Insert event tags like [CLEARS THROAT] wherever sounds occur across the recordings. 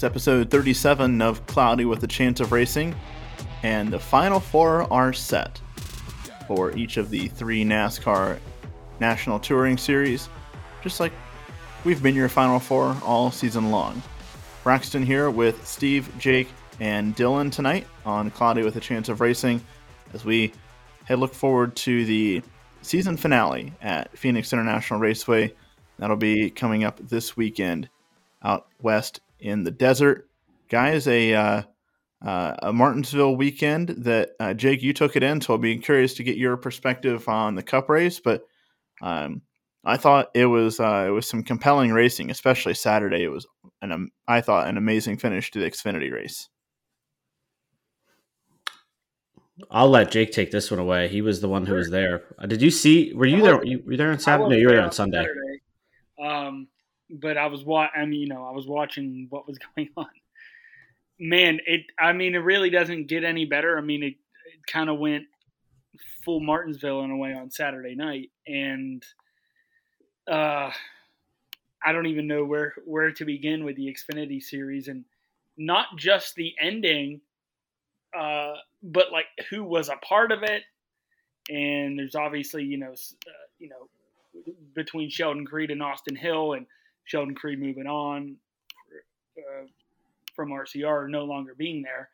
It's episode 37 of Cloudy with a Chance of Racing, and the final four are set for each of the three NASCAR National Touring Series, just like we've been your final four all season long. Braxton here with Steve, Jake, and Dillon tonight on Cloudy with a Chance of Racing as we head look forward to the season finale at Phoenix International Raceway. That'll be coming up this weekend out west in the desert. Guys, a uh, uh, a Martinsville weekend that uh, Jake you took it in, so I'll be curious to get your perspective on the Cup race. But um, I thought it was uh, it was some compelling racing, especially Saturday. It was an um, I thought an amazing finish to the Xfinity race. I'll let Jake take this one away. He was the one who was there. Uh, did you see? Were you there? You were you there on Saturday? No, you were there on Sunday. Saturday. Um, but I was wa- I mean, you know, I was watching what was [LAUGHS] going on. Man, it. I mean, it really doesn't get any better. I mean, it, it kind of went full Martinsville in a way on Saturday night, and uh, I don't even know where where to begin with the Xfinity series, and not just the ending, uh, but like who was a part of it. And there's obviously, you know, uh, you know, between Sheldon Creed and Austin Hill, and Sheldon Creed moving on uh, from RCR, no longer being there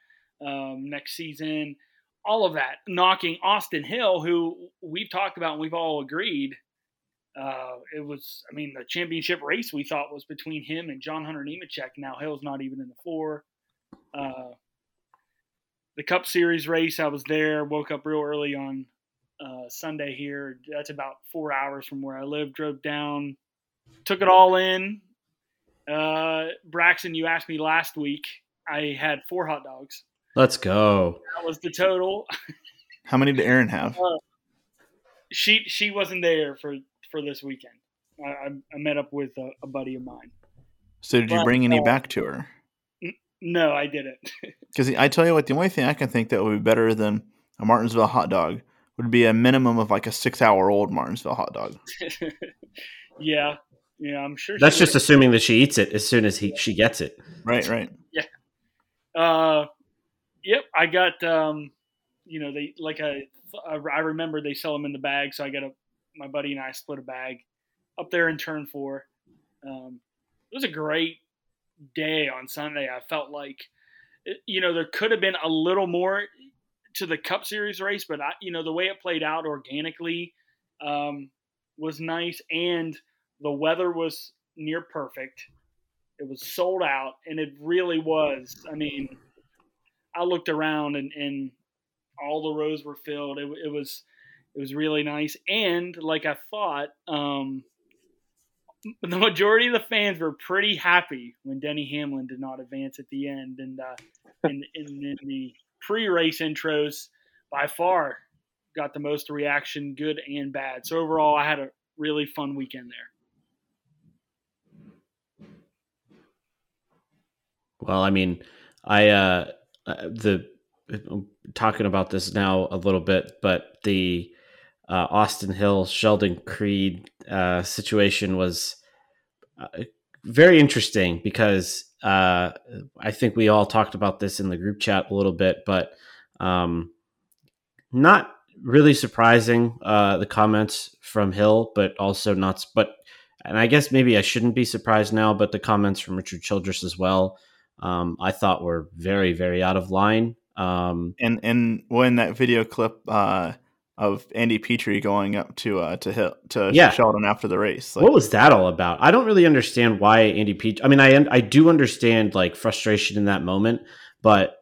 um, next season. All of that knocking Austin Hill, who we've talked about and we've all agreed. Uh, it was, I mean, the championship race we thought was between him and John Hunter Nemechek. Now Hill's not even in the four. Uh, the Cup Series race, I was there. Woke up real early on uh, Sunday here. That's about four hours from where I live. Drove down, took it all in. Uh, Braxton, you asked me last week. I had four hot dogs. Let's go. That was the total. [LAUGHS] How many did Erin have? Uh, she she wasn't there for for this weekend. I, I met up with a, a, buddy of mine. So did you bring any uh, back to her? N- no, I didn't. [LAUGHS] Because I tell you what, the only thing I can think that would be better than a Martinsville hot dog would be a minimum of like a six hour old Martinsville hot dog. [LAUGHS] yeah, yeah, I'm sure. That's just would. assuming that she eats it as soon as he she gets it. Right, right. Yeah. Uh, yep. I got um, you know, they like I I remember they sell them in the bag, so I got a my buddy and I split a bag up there in turn four. Um, it was a great day on Sunday. I felt like, you know, there could have been a little more to the Cup Series race, but I, you know, the way it played out organically um, was nice, and the weather was near perfect. It was sold out, and it really was. I mean, I looked around, and, and all the rows were filled. It, it was it was really nice, and like I thought, um, [LAUGHS] the majority of the fans were pretty happy when Denny Hamlin did not advance at the end, and uh, [LAUGHS] in, in, in the pre-race intros, by far got the most reaction, good and bad. So overall, I had a really fun weekend there. Well, I mean, I uh, uh the I'm talking about this now a little bit, but the uh, Austin Hill Sheldon Creed uh, situation was uh, very interesting because uh, I think we all talked about this in the group chat a little bit, but um, not really surprising the comments from Hill, but also not. But and I guess maybe I shouldn't be surprised now, but the comments from Richard Childress as well, um, I thought were very very out of line. Um, and and when that video clip uh, of Andy Petree going up to uh, to hit to yeah. Sheldon after the race. Like, what was that all about? I don't really understand why Andy Petree. I mean, I I do understand like frustration in that moment, but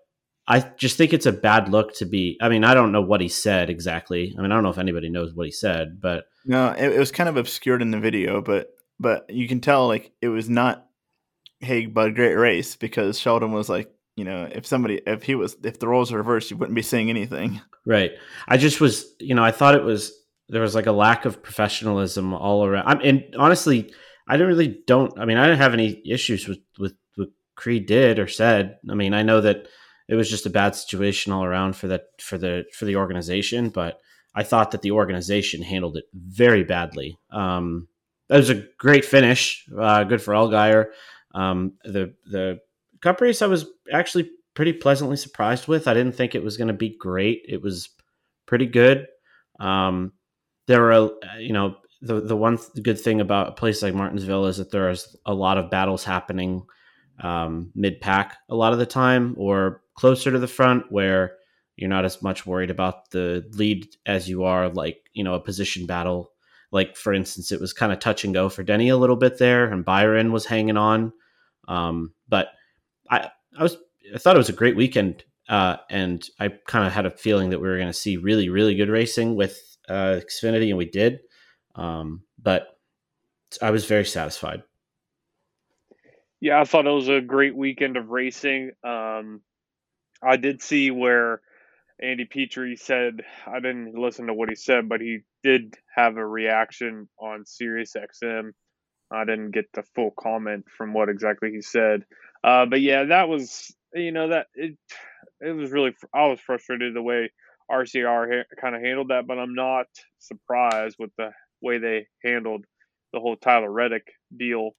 I just think it's a bad look to be. I mean, I don't know what he said exactly. I mean, I don't know if anybody knows what he said, but no, it, it was kind of obscured in the video, but but you can tell like it was not, hey, bud, great race because Sheldon was like, you know, if somebody, if he was, if the roles were reversed, you wouldn't be saying anything. Right. I just was, you know, I thought it was, there was like a lack of professionalism all around. I'm, and honestly, I don't really don't, I mean, I didn't have any issues with, with what Creed did or said. I mean, I know that it was just a bad situation all around for that, for the, for the organization, but I thought that the organization handled it very badly. Um, that was a great finish. Uh, good for Allgaier. Um, the, the, Cup race, I was actually pretty pleasantly surprised with. I didn't think it was going to be great. It was pretty good. Um, there were, you know, the the one good thing about a place like Martinsville is that there's a lot of battles happening um, mid pack a lot of the time, or closer to the front, where you're not as much worried about the lead as you are like you know a position battle. Like for instance, it was kind of touch and go for Denny a little bit there, and Byron was hanging on. Um, but I I was I thought it was a great weekend, uh, and I kind of had a feeling that we were going to see really really good racing with uh, Xfinity, and we did. Um, but I was very satisfied. Yeah, I thought it was a great weekend of racing. Um, I did see where Andy Petree said I didn't listen to what he said, but he did have a reaction on Sirius XM. I didn't get the full comment from what exactly he said, uh, but yeah, that was you know that it it was really I was frustrated the way RCR ha- kind of handled that, but I'm not surprised with the way they handled the whole Tyler Reddick deal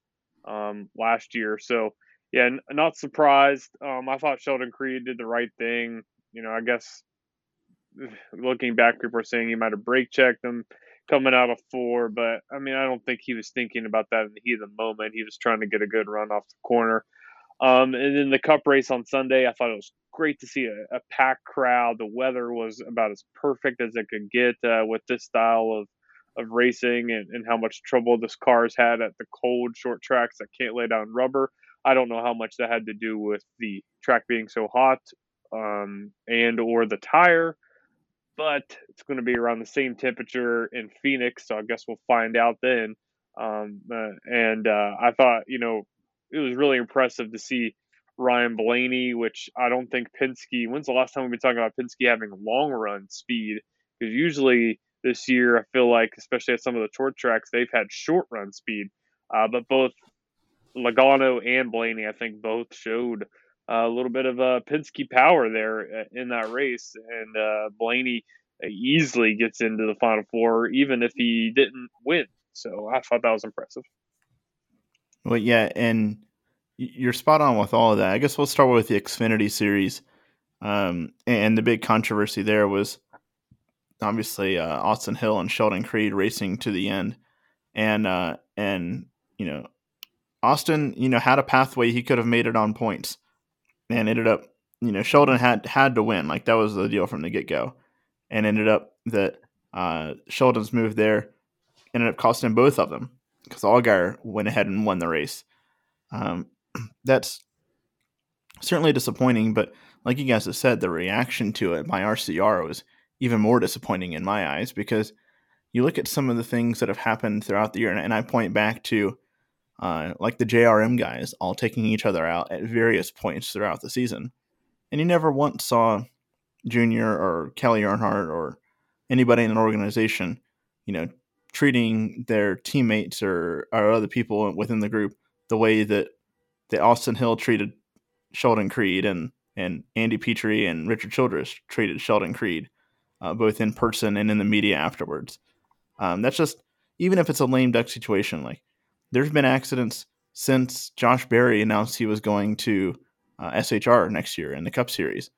um, last year. So yeah, n- not surprised. Um, I thought Sheldon Creed did the right thing. You know, I guess [SIGHS] looking back, people are saying he might have brake checked him coming out of four, but I mean, I don't think he was thinking about that in the heat of the moment. He was trying to get a good run off the corner. Um, and then the cup race on Sunday, I thought it was great to see a, a packed crowd. The weather was about as perfect as it could get uh, with this style of of racing and, and how much trouble this car's had at the cold short tracks that can't lay down rubber. I don't know how much that had to do with the track being so hot um, and or the tire, but it's going to be around the same temperature in Phoenix, so I guess we'll find out then. Um, uh, and uh, I thought, you know, it was really impressive to see Ryan Blaney, which I don't think Penske. When's the last time we've been talking about Penske having long run speed? Because usually this year, I feel like, especially at some of the short tracks, they've had short run speed. Uh, but both Logano and Blaney, I think, both showed a little bit of a Penske power there uh, in that race, and uh, Blaney easily gets into the final four, even if he didn't win. So I thought that was impressive. Well, yeah, and you're spot on with all of that. I guess we'll start with the Xfinity series. Um, and the big controversy there was obviously uh, Austin Hill and Sheldon Creed racing to the end, and uh, and you know Austin, you know, had a pathway he could have made it on points, and ended up, you know, Sheldon had had to win. Like that was the deal from the get go, and ended up that uh, Sheldon's move there ended up costing both of them because Allgaier went ahead and won the race. Um, [CLEARS THROAT] that's certainly disappointing, but like you guys have said, the reaction to it by RCR was even more disappointing in my eyes because you look at some of the things that have happened throughout the year, and, and I point back to uh, like the JRM guys all taking each other out at various points throughout the season, and you never once saw Junior or Kelly Earnhardt or anybody in an organization, you know, treating their teammates or, or other people within the group the way that that Austin Hill treated Sheldon Creed and and Andy Petree and Richard Childress treated Sheldon Creed uh, both in person and in the media afterwards. Um, that's just even if it's a lame duck situation. Like there's been accidents since Josh Berry announced he was going to uh, SHR next year in the Cup Series,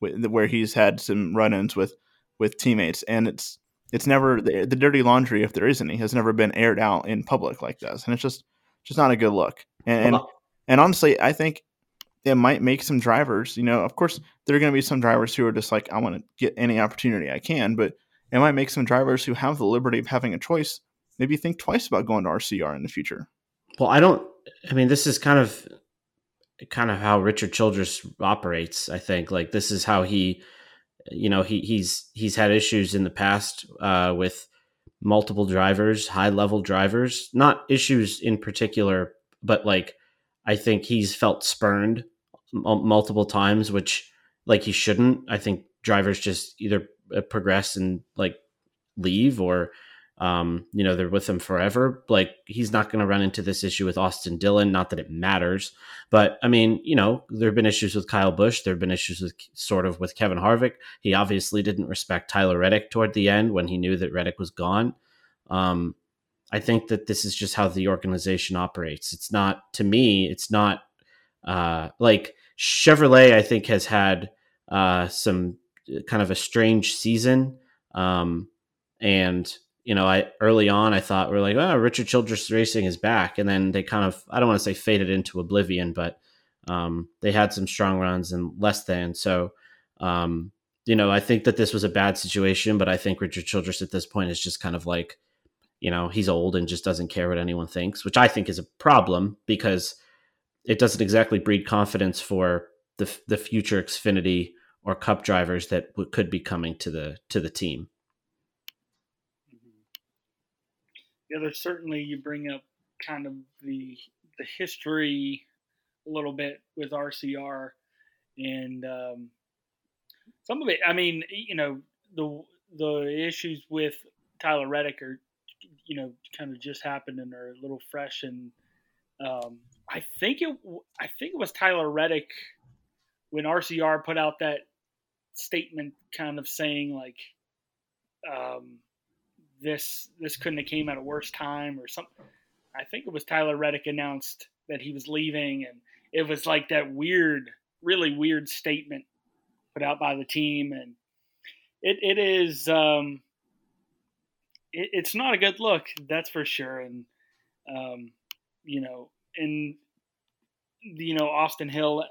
where he's had some run-ins with with teammates, and it's it's never the, the, dirty laundry, if there is any, has never been aired out in public like this, and it's just just not a good look. And and, and honestly, I think it might make some drivers, you know, of course, there are going to be some drivers who are just like, I want to get any opportunity I can, but it might make some drivers who have the liberty of having a choice maybe think twice about going to RCR in the future. Well, I don't, I mean, this is kind of, kind of how Richard Childress operates. I think like this is how he, you know, he he's, he's had issues in the past uh, with multiple drivers, high level drivers, not issues in particular, but like, I think he's felt spurned multiple times, which like he shouldn't. I think drivers just either uh, progress and like leave or um, you know, they're with him forever. Like he's not going to run into this issue with Austin Dillon. Not that it matters, but I mean, you know, there have been issues with Kyle Busch. There have been issues with sort of with Kevin Harvick. He obviously didn't respect Tyler Reddick toward the end when he knew that Reddick was gone. Um, I think that this is just how the organization operates. It's not to me. It's not uh, like Chevrolet, I think has had uh, some kind of a strange season. Um, and you know, I early on I thought we are like, oh, Richard Childress Racing is back, and then they kind of I don't want to say faded into oblivion, but um, they had some strong runs and less than. So, um, you know, I think that this was a bad situation, but I think Richard Childress at this point is just kind of like, you know, he's old and just doesn't care what anyone thinks, which I think is a problem because it doesn't exactly breed confidence for the the future Xfinity or Cup drivers that w- could be coming to the to the team. Mm-hmm. Yeah, there's certainly you bring up kind of the the history a little bit with RCR and um, some of it. I mean, you know, the the issues with Tyler Reddick are, you know, kind of just happened and are a little fresh. And um, I think it, I think it was Tyler Reddick when RCR put out that statement, kind of saying like, um, this this couldn't have came at a worse time or something. I think it was Tyler Reddick announced that he was leaving, and it was like that weird, really weird statement put out by the team, and it it is um, it, it's not a good look, that's for sure. And um, you know, and you know, Austin Hill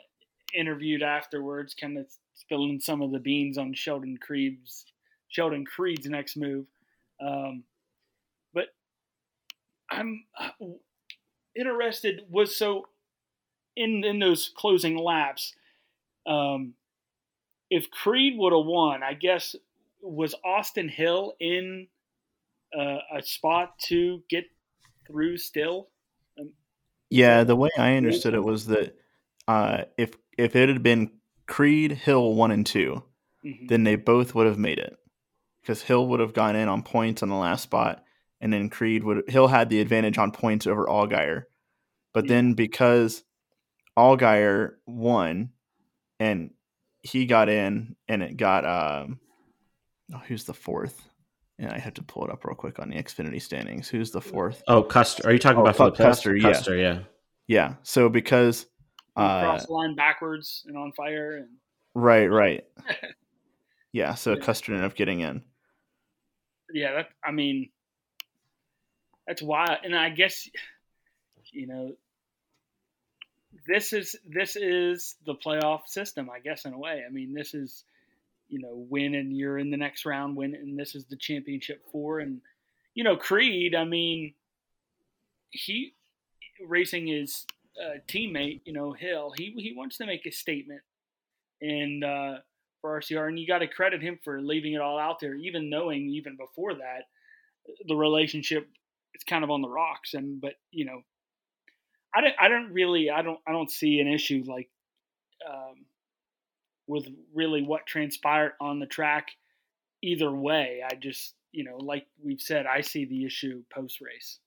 interviewed afterwards, kind of spilling some of the beans on Sheldon Creed's Sheldon Creed's next move. Um, but I'm uh, interested. Was so in in those closing laps. Um, if Creed would have won, I guess was Austin Hill in uh, a spot to get through still. Um, yeah, the way I understood it was that uh, if if it had been Creed, Hill one and 2 mm-hmm. then they both would have made it because Hill would have gone in on points on the last spot, and then Creed would Hill had the advantage on points over Allgaier, but yeah. then because Allgaier won, and he got in, and it got um, oh, who's the fourth? And I have to pull it up real quick on the Xfinity standings. Who's the fourth? Oh, Custer. Are you talking oh, about Philip Custer? Yeah. Custer, yeah. Yeah. So because uh, cross line backwards and on fire and right, right. [LAUGHS] yeah. So yeah. Custer ended up getting in. Yeah, that. I mean, that's wild. and I guess you know this is this is the playoff system, I guess, in a way. I mean, this is you know win and you're in the next round, win and this is the championship four, and you know Creed. I mean, he racing his uh, teammate, you know Hill. He he wants to make a statement, and uh, for RCR, and you got to credit him for leaving it all out there, even knowing even before that the relationship is kind of on the rocks. And but you know I don't, I don't really, I don't, I don't see an issue like um, with really what transpired on the track either way. I just, you know, like we've said, I see the issue post race.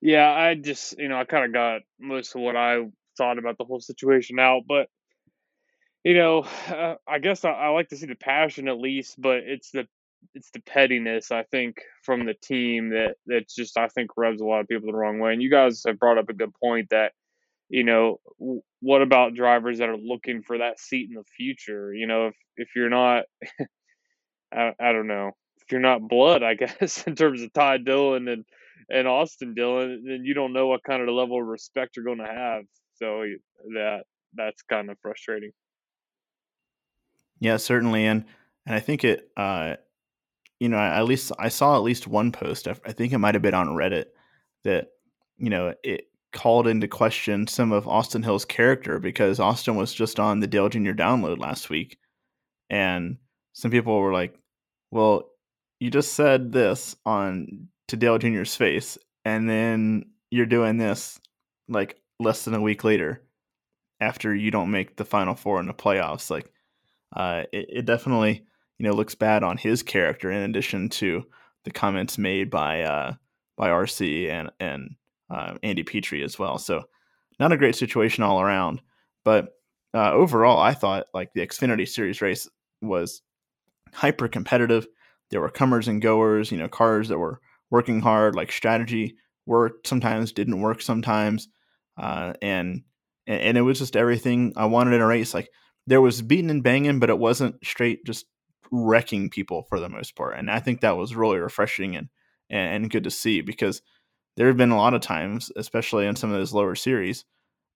Yeah, I just, you know, I kind of got most of what I thought about the whole situation out, but you know, uh, I guess I, I, like to see the passion at least, but it's the it's the pettiness I think from the team that that's just I think rubs a lot of people the wrong way. And you guys have brought up a good point that you know what about drivers that are looking for that seat in the future? You know, if if you're not, [LAUGHS] I, I don't know, if you're not blood, I [LAUGHS] guess in terms of Ty Dillon and and Austin Dillon, then you don't know what kind of level of respect you're going to have. So that that's kind of frustrating. Yeah, certainly, and and I think it uh, you know, at least I saw at least one post. I think it might have been on Reddit that you know it called into question some of Austin Hill's character because Austin was just on the Dale Jr. download last week, and some people were like, "Well, you just said this on to Dale Jr.'s face, and then you're doing this like less than a week later after you don't make the final four in the playoffs." Like, uh, it, it definitely you know looks bad on his character in addition to the comments made by uh, by RC and and uh, Andy Petree as well. So not a great situation all around. But uh, overall, I thought like the Xfinity Series race was hyper competitive. There were comers and goers, you know, cars that were working hard. Like strategy worked sometimes, didn't work sometimes, uh, and and it was just everything I wanted in a race. Like there was beating and banging, but it wasn't straight just wrecking people for the most part. And I think that was really refreshing and and good to see because there have been a lot of times, especially in some of those lower series,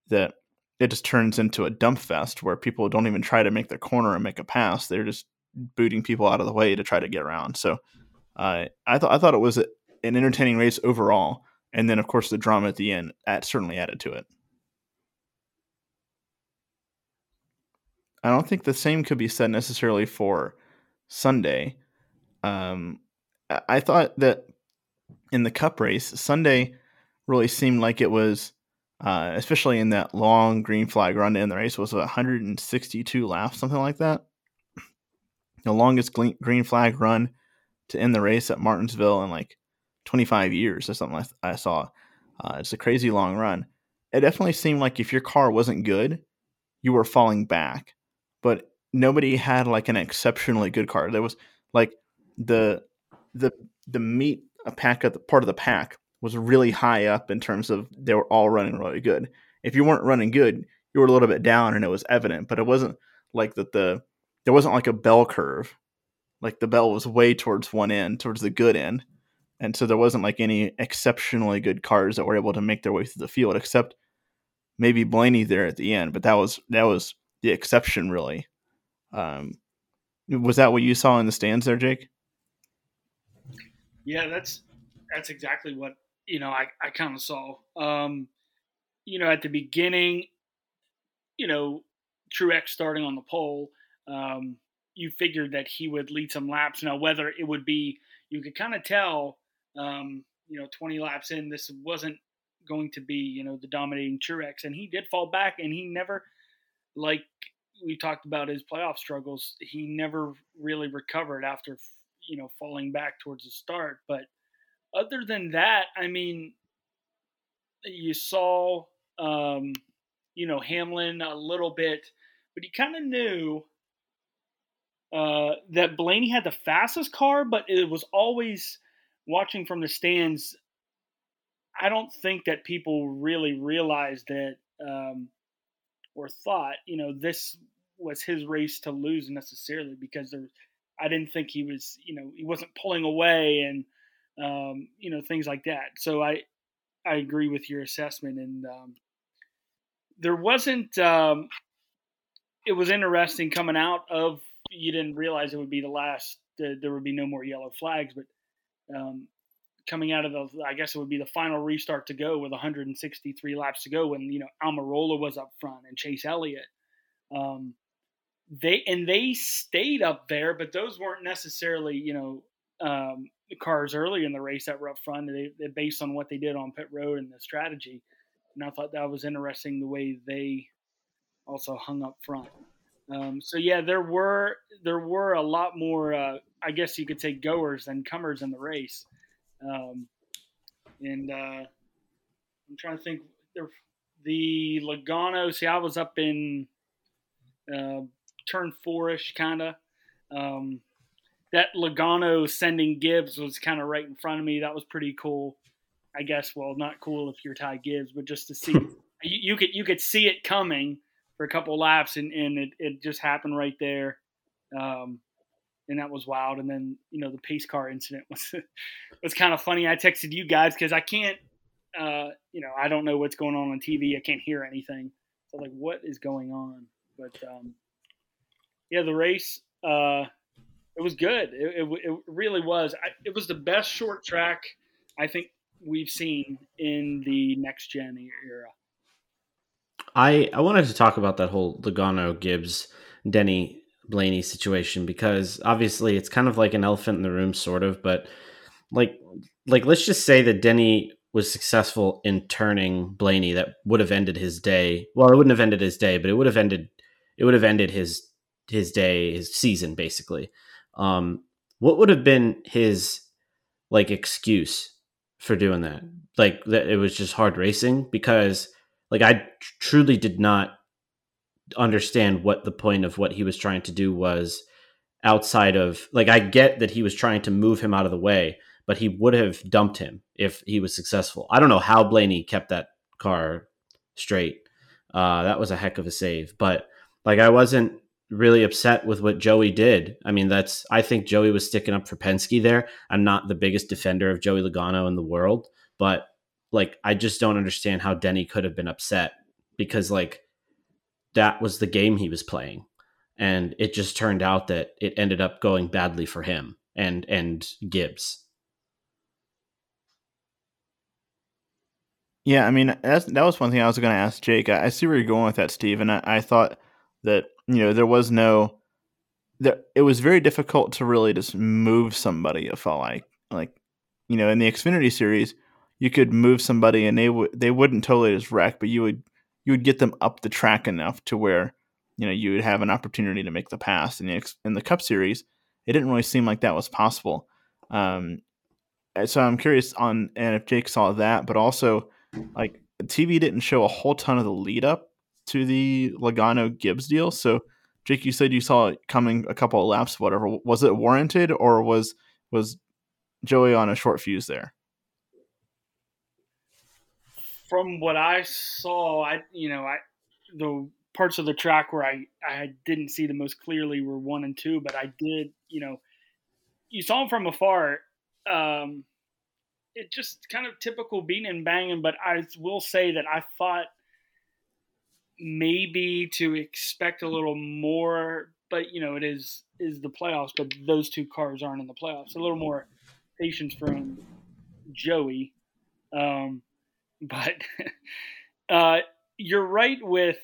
that it just turns into a dump fest where people don't even try to make the corner and make a pass. They're just booting people out of the way to try to get around. So uh, I thought I thought it was an entertaining race overall, and then of course the drama at the end at, certainly added to it. I don't think the same could be said necessarily for Sunday. Um, I thought that in the Cup race, Sunday really seemed like it was, uh, especially in that long green flag run to end the race, was 162 laps, something like that. The longest green flag run to end the race at Martinsville in like 25 years or something I saw. Uh, it's a crazy long run. It definitely seemed like if your car wasn't good, you were falling back. But nobody had like an exceptionally good car. There was like the the the meat a pack of the part of the pack was really high up in terms of they were all running really good. If you weren't running good, you were a little bit down and it was evident, but it wasn't like that the there wasn't like a bell curve. Like the bell was way towards one end, towards the good end. And so there wasn't like any exceptionally good cars that were able to make their way through the field, except maybe Blaney there at the end. But that was that was the exception really. Um, was that what you saw in the stands there, Jake? Yeah, that's that's exactly what you know I, I kind of saw. Um, you know, at the beginning, you know, Truex starting on the pole, um, you figured that he would lead some laps. Now, whether it would be, you could kind of tell, um, you know, 20 laps in, this wasn't going to be, you know, the dominating Truex, and he did fall back, and he never, like we talked about his playoff struggles, he never really recovered after you know falling back towards the start. But other than that, I mean, you saw um, you know Hamlin a little bit, but he kind of knew uh, that Blaney had the fastest car, but it was always watching from the stands. I don't think that people really realized that um, or thought, you know, this was his race to lose necessarily because there, I didn't think he was, you know, he wasn't pulling away and, um, you know, things like that. So I, I agree with your assessment, and um, there wasn't. Um, it was interesting coming out of. You didn't realize it would be the last. Uh, there would be no more yellow flags, but um, coming out of the, I guess it would be the final restart to go with 163 laps to go, when you know Almirola was up front and Chase Elliott. Um, they and they stayed up there, but those weren't necessarily you know um, cars early in the race that were up front. They, they based on what they did on pit road and the strategy, and I thought that was interesting the way they also hung up front. Um, so yeah, there were there were a lot more, uh, I guess you could say, goers than comers in the race, um, and uh, I'm trying to think. There, the Logano. See, I was up in uh, turn four-ish kind of. Um, that Logano sending Gibbs was kind of right in front of me. That was pretty cool. I guess. Well, not cool if you're Ty Gibbs, but just to see [LAUGHS] you, you, could you could see it coming for a couple laps, and, and it, it just happened right there. Um, and that was wild. And then you know the pace car incident was [LAUGHS] was kind of funny. I texted you guys because I can't, uh, you know, I don't know what's going on on TV. I can't hear anything. So like, what is going on? But um, yeah, the race, uh, it was good. It, it, it really was. I, it was the best short track I think we've seen in the next gen era. I I wanted to talk about that whole Logano Gibbs Denny Blaney situation because obviously it's kind of like an elephant in the room, sort of. But like like let's just say that Denny was successful in turning Blaney, that would have ended his day. Well, it wouldn't have ended his day, but it would have ended it would have ended his his day, his season, basically. Um, what would have been his like excuse for doing that? Like that it was just hard racing because like I truly did not understand what the point of what he was trying to do was outside of like I get that he was trying to move him out of the way, but he would have dumped him if he was successful. I don't know how Blaney kept that car straight. Uh, that was a heck of a save, but like I wasn't really upset with what Joey did. I mean, that's I think Joey was sticking up for Penske there. I'm not the biggest defender of Joey Logano in the world, but like I just don't understand how Denny could have been upset because like that was the game he was playing. And it just turned out that it ended up going badly for him and and Gibbs. Yeah, I mean that's, that was one thing I was going to ask Jake. I, I, see where you're going with that, Steve, and I, I thought that you know there was no that it was very difficult to really just move somebody. It felt like like you know in the Xfinity series you could move somebody and they would they wouldn't totally just wreck, but you would you would get them up the track enough to where you know you would have an opportunity to make the pass. In the in the Cup series, it didn't really seem like that was possible. Um, so I'm curious on and if Jake saw that, but also like TV didn't show a whole ton of the lead up to the Logano Gibbs deal. So Jake, you said you saw it coming a couple of laps, whatever. Was it warranted or was was Joey on a short fuse there? From what I saw, I you know I the parts of the track where I I didn't see the most clearly were one and two, but I did you know you saw them from afar. Um, it just kind of typical beating and banging, but I will say that I thought maybe to expect a little more, but you know, it is is the playoffs, but those two cars aren't in the playoffs. A little more patience from Joey. Um, but [LAUGHS] uh, you're right with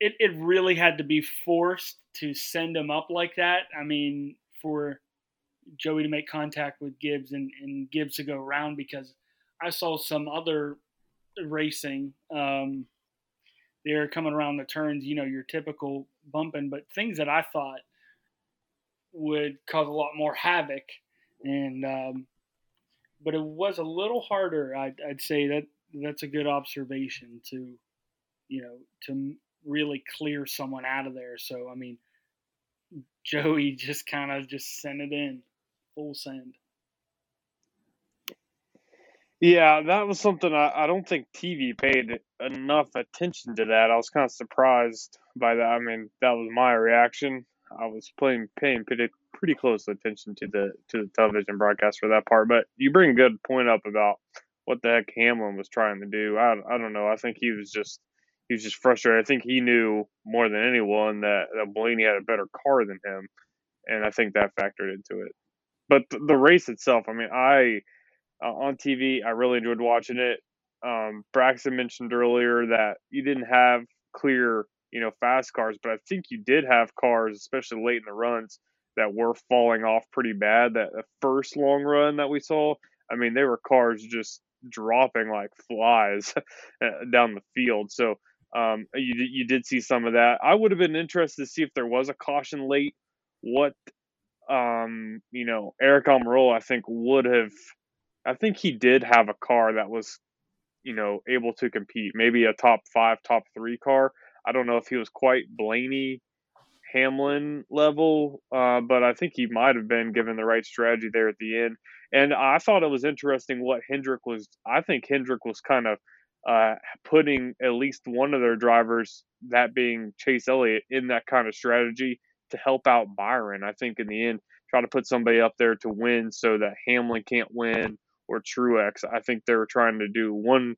it, it really had to be forced to send him up like that. I mean, for Joey to make contact with Gibbs and, and Gibbs to go around because I saw some other racing. Um, they're coming around the turns, you know, your typical bumping, but things that I thought would cause a lot more havoc. And, um, but it was a little harder. I'd, I'd say that that's a good observation to, you know, to really clear someone out of there. So, I mean, Joey [LAUGHS] just kind of just sent it in full send. Yeah, that was something I, I don't think TV paid enough attention to that. I was kind of surprised by that. I mean, that was my reaction. I was playing paying pretty pretty close attention to the to the television broadcast for that part. But you bring a good point up about what the heck Hamlin was trying to do. I I don't know. I think he was just he was just frustrated. I think he knew more than anyone that, that Blaney had a better car than him, and I think that factored into it but the race itself, I mean, I uh, on TV, I really enjoyed watching it. Um, Braxton mentioned earlier that you didn't have clear, you know, fast cars, but I think you did have cars, especially late in the runs, that were falling off pretty bad. That the first long run that we saw, I mean, they were cars just dropping like flies [LAUGHS] down the field. So um, you you did see some of that. I would have been interested to see if there was a caution late, what um, you know, Aric Almirola, I think would have, I think he did have a car that was, you know, able to compete. Maybe a top five, top three car. I don't know if he was quite Blaney Hamlin level, uh, but I think he might have been given the right strategy there at the end. And I thought it was interesting what Hendrick was. I think Hendrick was kind of uh, putting at least one of their drivers, that being Chase Elliott, in that kind of strategy to help out Byron. I think in the end, try to put somebody up there to win so that Hamlin can't win or Truex. I think they were trying to do one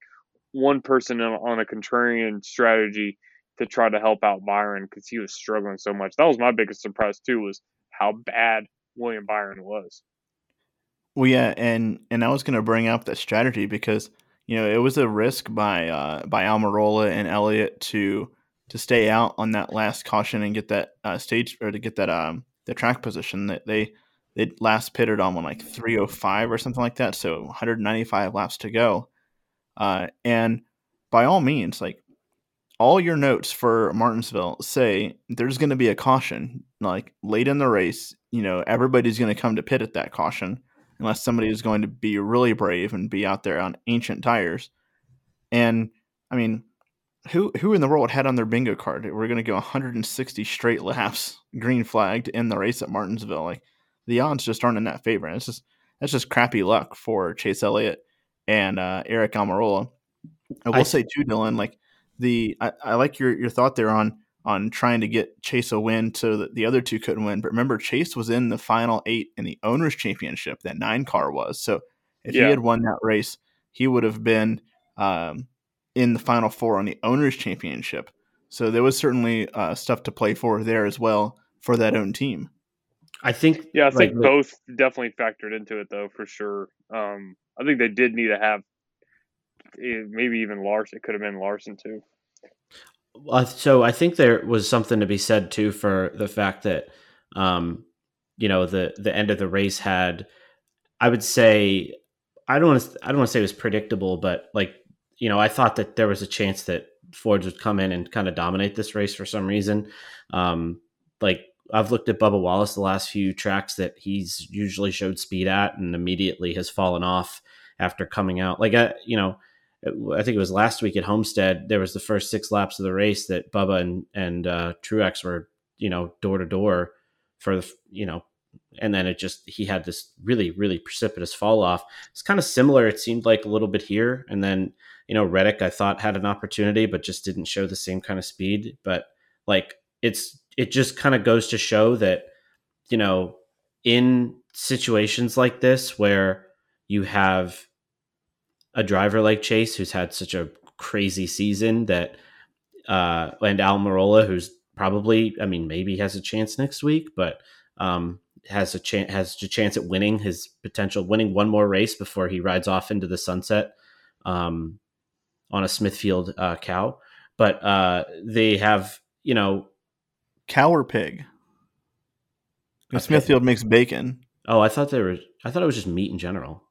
one person on a contrarian strategy to try to help out Byron because he was struggling so much. That was my biggest surprise too was how bad William Byron was. Well, yeah, and and I was going to bring up that strategy because you know it was a risk by uh, by Almirola and Elliott to to stay out on that last caution and get that uh, stage or to get that um the track position that they they last pitted on when like 305 or something like that so 195 laps to go. Uh, and by all means like all your notes for martinsville say there's going to be a caution like late in the race you know everybody's going to come to pit at that caution unless somebody is going to be really brave and be out there on ancient tires and i mean who who in the world had on their bingo card we're going to go 160 straight laps green flagged in the race at Martinsville? Like the odds just aren't in that favor. And it's just that's just crappy luck for Chase Elliott and uh, Aric Almirola. I will I, say too, Dillon, like the I, I, like your your thought there on on trying to get Chase a win so that the other two couldn't win. But remember, Chase was in the final eight in the owners championship that nine car was. So if yeah. he had won that race, he would have been um, in the final four on the owners championship. So there was certainly uh, stuff to play for there as well for that own team. I think. Yeah, I think like, both definitely factored into it though, for sure. Um, I think they did need to have eh, maybe even Larson. It could have been Larson too. So I think there was something to be said too for the fact that, um, you know, the the end of the race had, I would say, I don't want to, I don't want to say it was predictable, but like, you know, I thought that there was a chance that Fords would come in and kind of dominate this race for some reason. Um, like I've looked at Bubba Wallace the last few tracks that he's usually showed speed at, and immediately has fallen off after coming out. Like I, you know, I think it was last week at Homestead. There was the first six laps of the race that Bubba and and uh, Truex were, you know, door to door for the, you know, and then it just he had this really really precipitous fall off. It's kind of similar. It seemed like a little bit here, and then you know Reddick I thought had an opportunity, but just didn't show the same kind of speed. But like it's it just kind of goes to show that you know in situations like this where you have a driver like Chase who's had such a crazy season that uh and Almirola who's probably I mean maybe has a chance next week but um has a chance has a chance at winning his potential winning one more race before he rides off into the sunset um on a Smithfield uh, cow but uh they have you know cow or pig? Smithfield makes bacon. Oh, I thought they were. I thought it was just meat in general.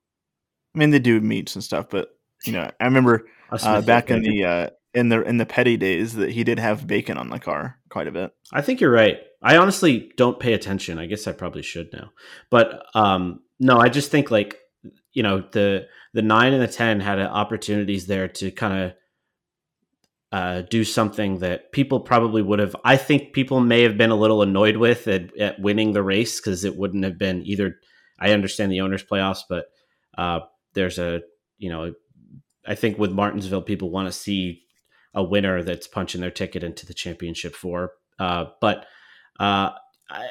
I mean, they do meats and stuff, but you know, I remember uh, back in the uh, in the in the Petty days that he did have bacon on the car quite a bit. I think you're right. I honestly don't pay attention. I guess I probably should now, but um, no, I just think like you know the the nine and the ten had opportunities there to kind of uh, do something that people probably would have. I think people may have been a little annoyed with at, at winning the race because it wouldn't have been either. I understand the owners' playoffs, but uh, there's a you know, I think with Martinsville, people want to see a winner that's punching their ticket into the championship for. Uh, but uh, I,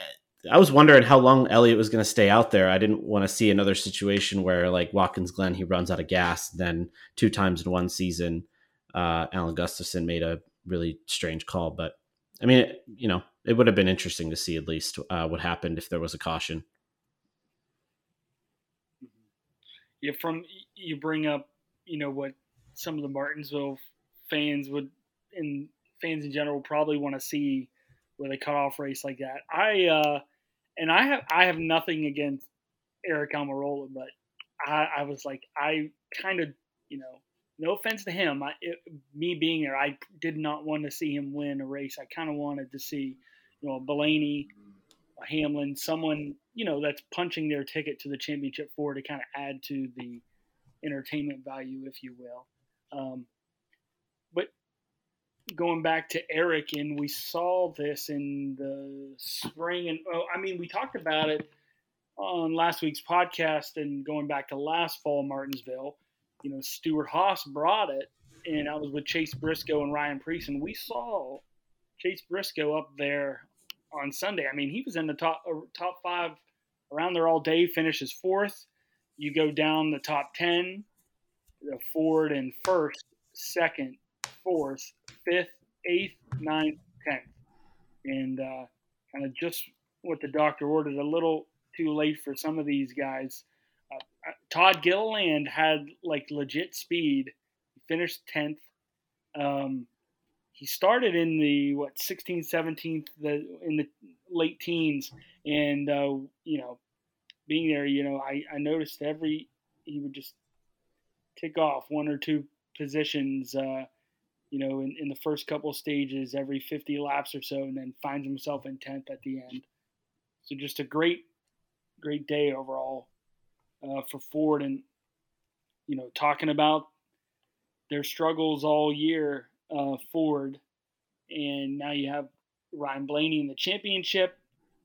I was wondering how long Elliott was going to stay out there. I didn't want to see another situation where, like Watkins Glen, he runs out of gas, then two times in one season uh, Alan Gustafson made a really strange call. But I mean, it, you know, it would have been interesting to see at least uh, what happened if there was a caution. Yeah, from you bring up, you know, what some of the Martinsville fans would, and fans in general, probably want to see with a cutoff race like that. I uh, and I have I have nothing against Aric Almirola, but I, I was like I kind of you know no offense to him, I, it, me being there, I did not want to see him win a race. I kind of wanted to see, you know, Blaney, Hamlin, someone you know that's punching their ticket to the championship four to kind of add to the entertainment value, if you will. Um, but going back to Aric, and we saw this in the spring, and oh, I mean, we talked about it on last week's podcast, and going back to last fall, Martinsville you know, Stewart-Haas brought it, and I was with Chase Briscoe and Ryan Preece, and we saw Chase Briscoe up there on Sunday. I mean, he was in the top uh, top five around there all day. Finishes fourth. You go down the top ten, the Ford and first, second, fourth, fifth, eighth, ninth, tenth, and uh, kind of just what the doctor ordered. A little too late for some of these guys. Uh, Todd Gilliland had like legit speed. He finished 10th. Um, he started in the what 16th, 17th, the in the late teens, and uh, you know, being there, you know, I, I noticed every he would just tick off one or two positions, uh, you know, in, in the first couple stages every 50 laps or so, and then finds himself in 10th at the end. So just a great, great day overall uh, for Ford, and you know, talking about their struggles all year, uh, Ford, and now you have Ryan Blaney in the championship.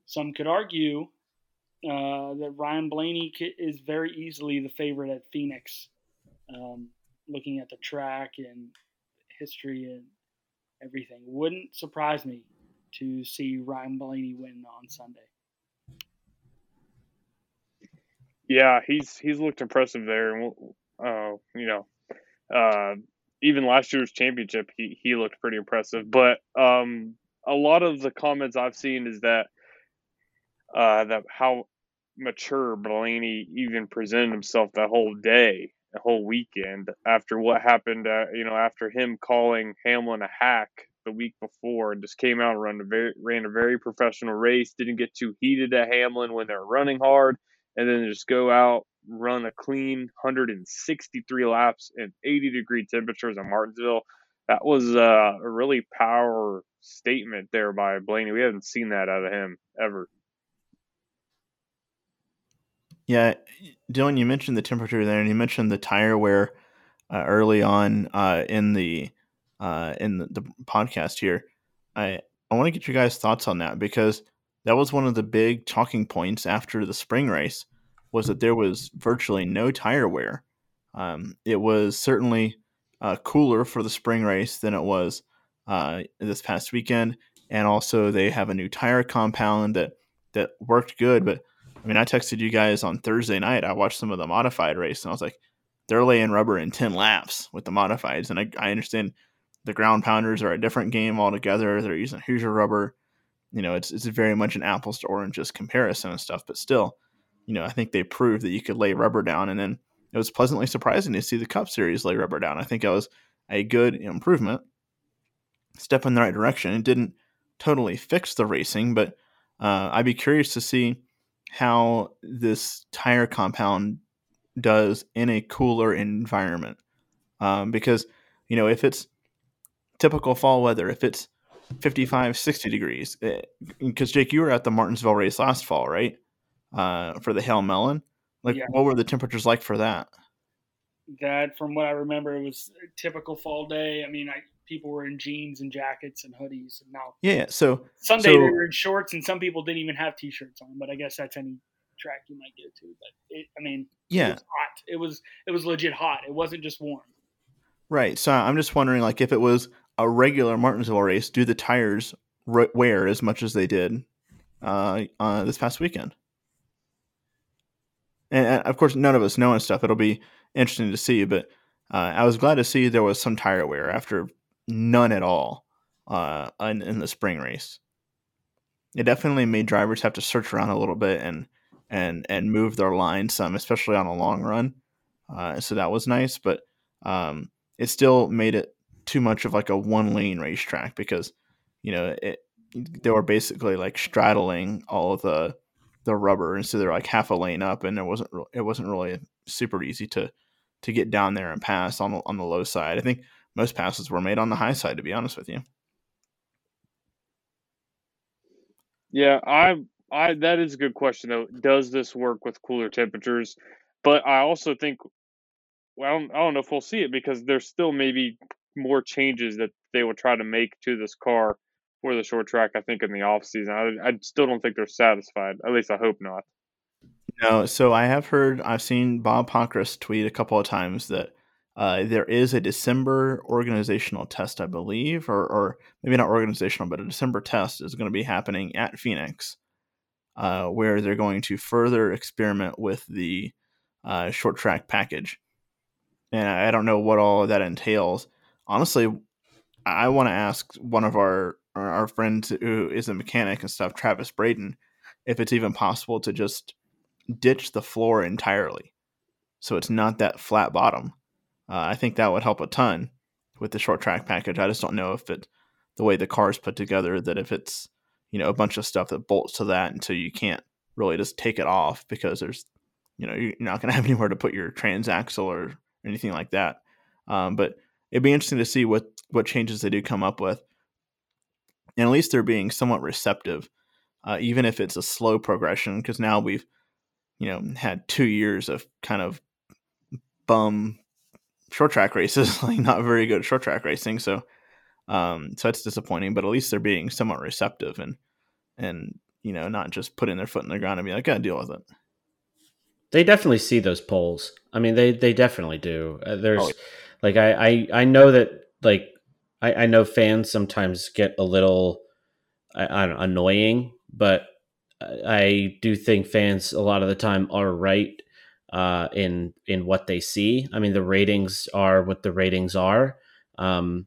Some could argue uh, that Ryan Blaney is very easily the favorite at Phoenix. Um, looking at the track and history and everything, wouldn't surprise me to see Ryan Blaney win on Sunday. Yeah, he's he's looked impressive there, and we'll, uh, you know, uh, even last year's championship, he he looked pretty impressive. But um, a lot of the comments I've seen is that uh, that how mature Blaney even presented himself that whole day, the whole weekend after what happened. Uh, you know, after him calling Hamlin a hack the week before, and just came out and ran a very ran a very professional race. Didn't get too heated at Hamlin when they're running hard, and then just go out run a clean 163 laps in 80 degree temperatures in Martinsville. That was uh, a really power statement there by Blaney. We haven't seen that out of him ever. Yeah, Dillon, you mentioned the temperature there, and you mentioned the tire wear uh, early on uh, in the uh, in the, the, podcast here. I I want to get your guys' thoughts on that because that was one of the big talking points after the spring race was that there was virtually no tire wear. Um, it was certainly uh, cooler for the spring race than it was uh, this past weekend, and also they have a new tire compound that that worked good, but I mean, I texted you guys on Thursday night. I watched some of the modified race, and I was like, they're laying rubber in 10 laps with the modifieds. And I, I understand the ground pounders are a different game altogether. They're using Hoosier rubber. You know, it's, it's very much an apples to oranges comparison and stuff. But still, you know, I think they proved that you could lay rubber down. And then it was pleasantly surprising to see the Cup Series lay rubber down. I think it was a good improvement, step in the right direction. It didn't totally fix the racing, but uh, I'd be curious to see how this tire compound does in a cooler environment. Um, because, you know, if it's typical fall weather, if it's 55, 60 degrees, because eh, Jake, you were at the Martinsville race last fall, right? Uh, for the Hail Melon. Like, yeah. what were the temperatures like for that? That, from what I remember, it was a typical fall day. I mean, I people were in jeans and jackets and hoodies. And now, yeah. So Sunday so, they were in shorts, and some people didn't even have t-shirts on. But I guess that's any track you might go to. But it, I mean, yeah, it was hot. It was it was legit hot. It wasn't just warm. Right. So I'm just wondering, like, if it was a regular Martinsville race, do the tires wear as much as they did uh, uh, this past weekend? And, of course, none of us know and stuff. It'll be interesting to see, but uh, I was glad to see there was some tire wear after none at all uh, in, in, the spring race. It definitely made drivers have to search around a little bit and and and move their line some, especially on a long run. Uh, so that was nice, but um, it still made it too much of like a one lane racetrack because you know it they were basically like straddling all of the the rubber, and so they're like half a lane up, and it wasn't it wasn't really super easy to to get down there and pass on on the low side. I think most passes were made on the high side, to be honest with you. Yeah, I, I that is a good question though. Does this work with cooler temperatures? But I also think, well, I don't, I don't know if we'll see it because there's still maybe more changes that they will try to make to this car for the short track. I think in the off season, I, I still don't think they're satisfied. At least I hope not. No, so I have heard, I've seen Bob Pockrass tweet a couple of times that uh, there is a December organizational test, I believe, or, or maybe not organizational, but a December test is going to be happening at Phoenix, uh, where they're going to further experiment with the uh, short track package. And I don't know what all that entails. Honestly, I want to ask one of our our friend who is a mechanic and stuff, Travis Braden, if it's even possible to just ditch the floor entirely, so it's not that flat bottom uh, I think that would help a ton with the short track package. I just don't know if it, the way the car is put together, that if it's you know a bunch of stuff that bolts to that until you can't really just take it off because there's you know you're not going [LAUGHS] to have anywhere to put your transaxle or anything like that. Um, but it'd be interesting to see what what changes they do come up with, and at least they're being somewhat receptive, uh, even if it's a slow progression. Because now we've you know had two years of kind of bum short track races, [LAUGHS] like not very good short track racing. So, um, so it's disappointing. But at least they're being somewhat receptive and and you know, not just putting their foot in the ground and be like, "Gotta deal with it." They definitely see those polls. I mean, they they definitely do. Uh, there's Oh, yeah. like I, I I know that like I, I know fans sometimes get a little I, I annoying, but I do think fans a lot of the time are right uh, in in what they see. I mean, the ratings are what the ratings are. Um,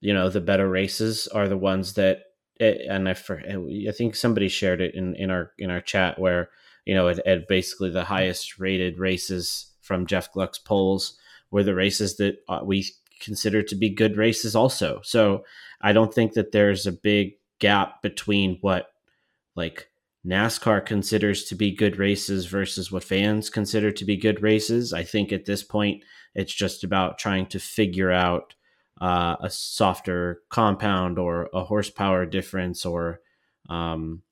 you know, the better races are the ones that, eh, and I for, I think somebody shared it in in our in our chat where you know, at, at basically the highest rated races from Jeff Gluck's polls were the races that uh, we consider to be good races also. So I don't think that there's a big gap between what like NASCAR considers to be good races versus what fans consider to be good races. I think at this point it's just about trying to figure out uh, a softer compound or a horsepower difference or um,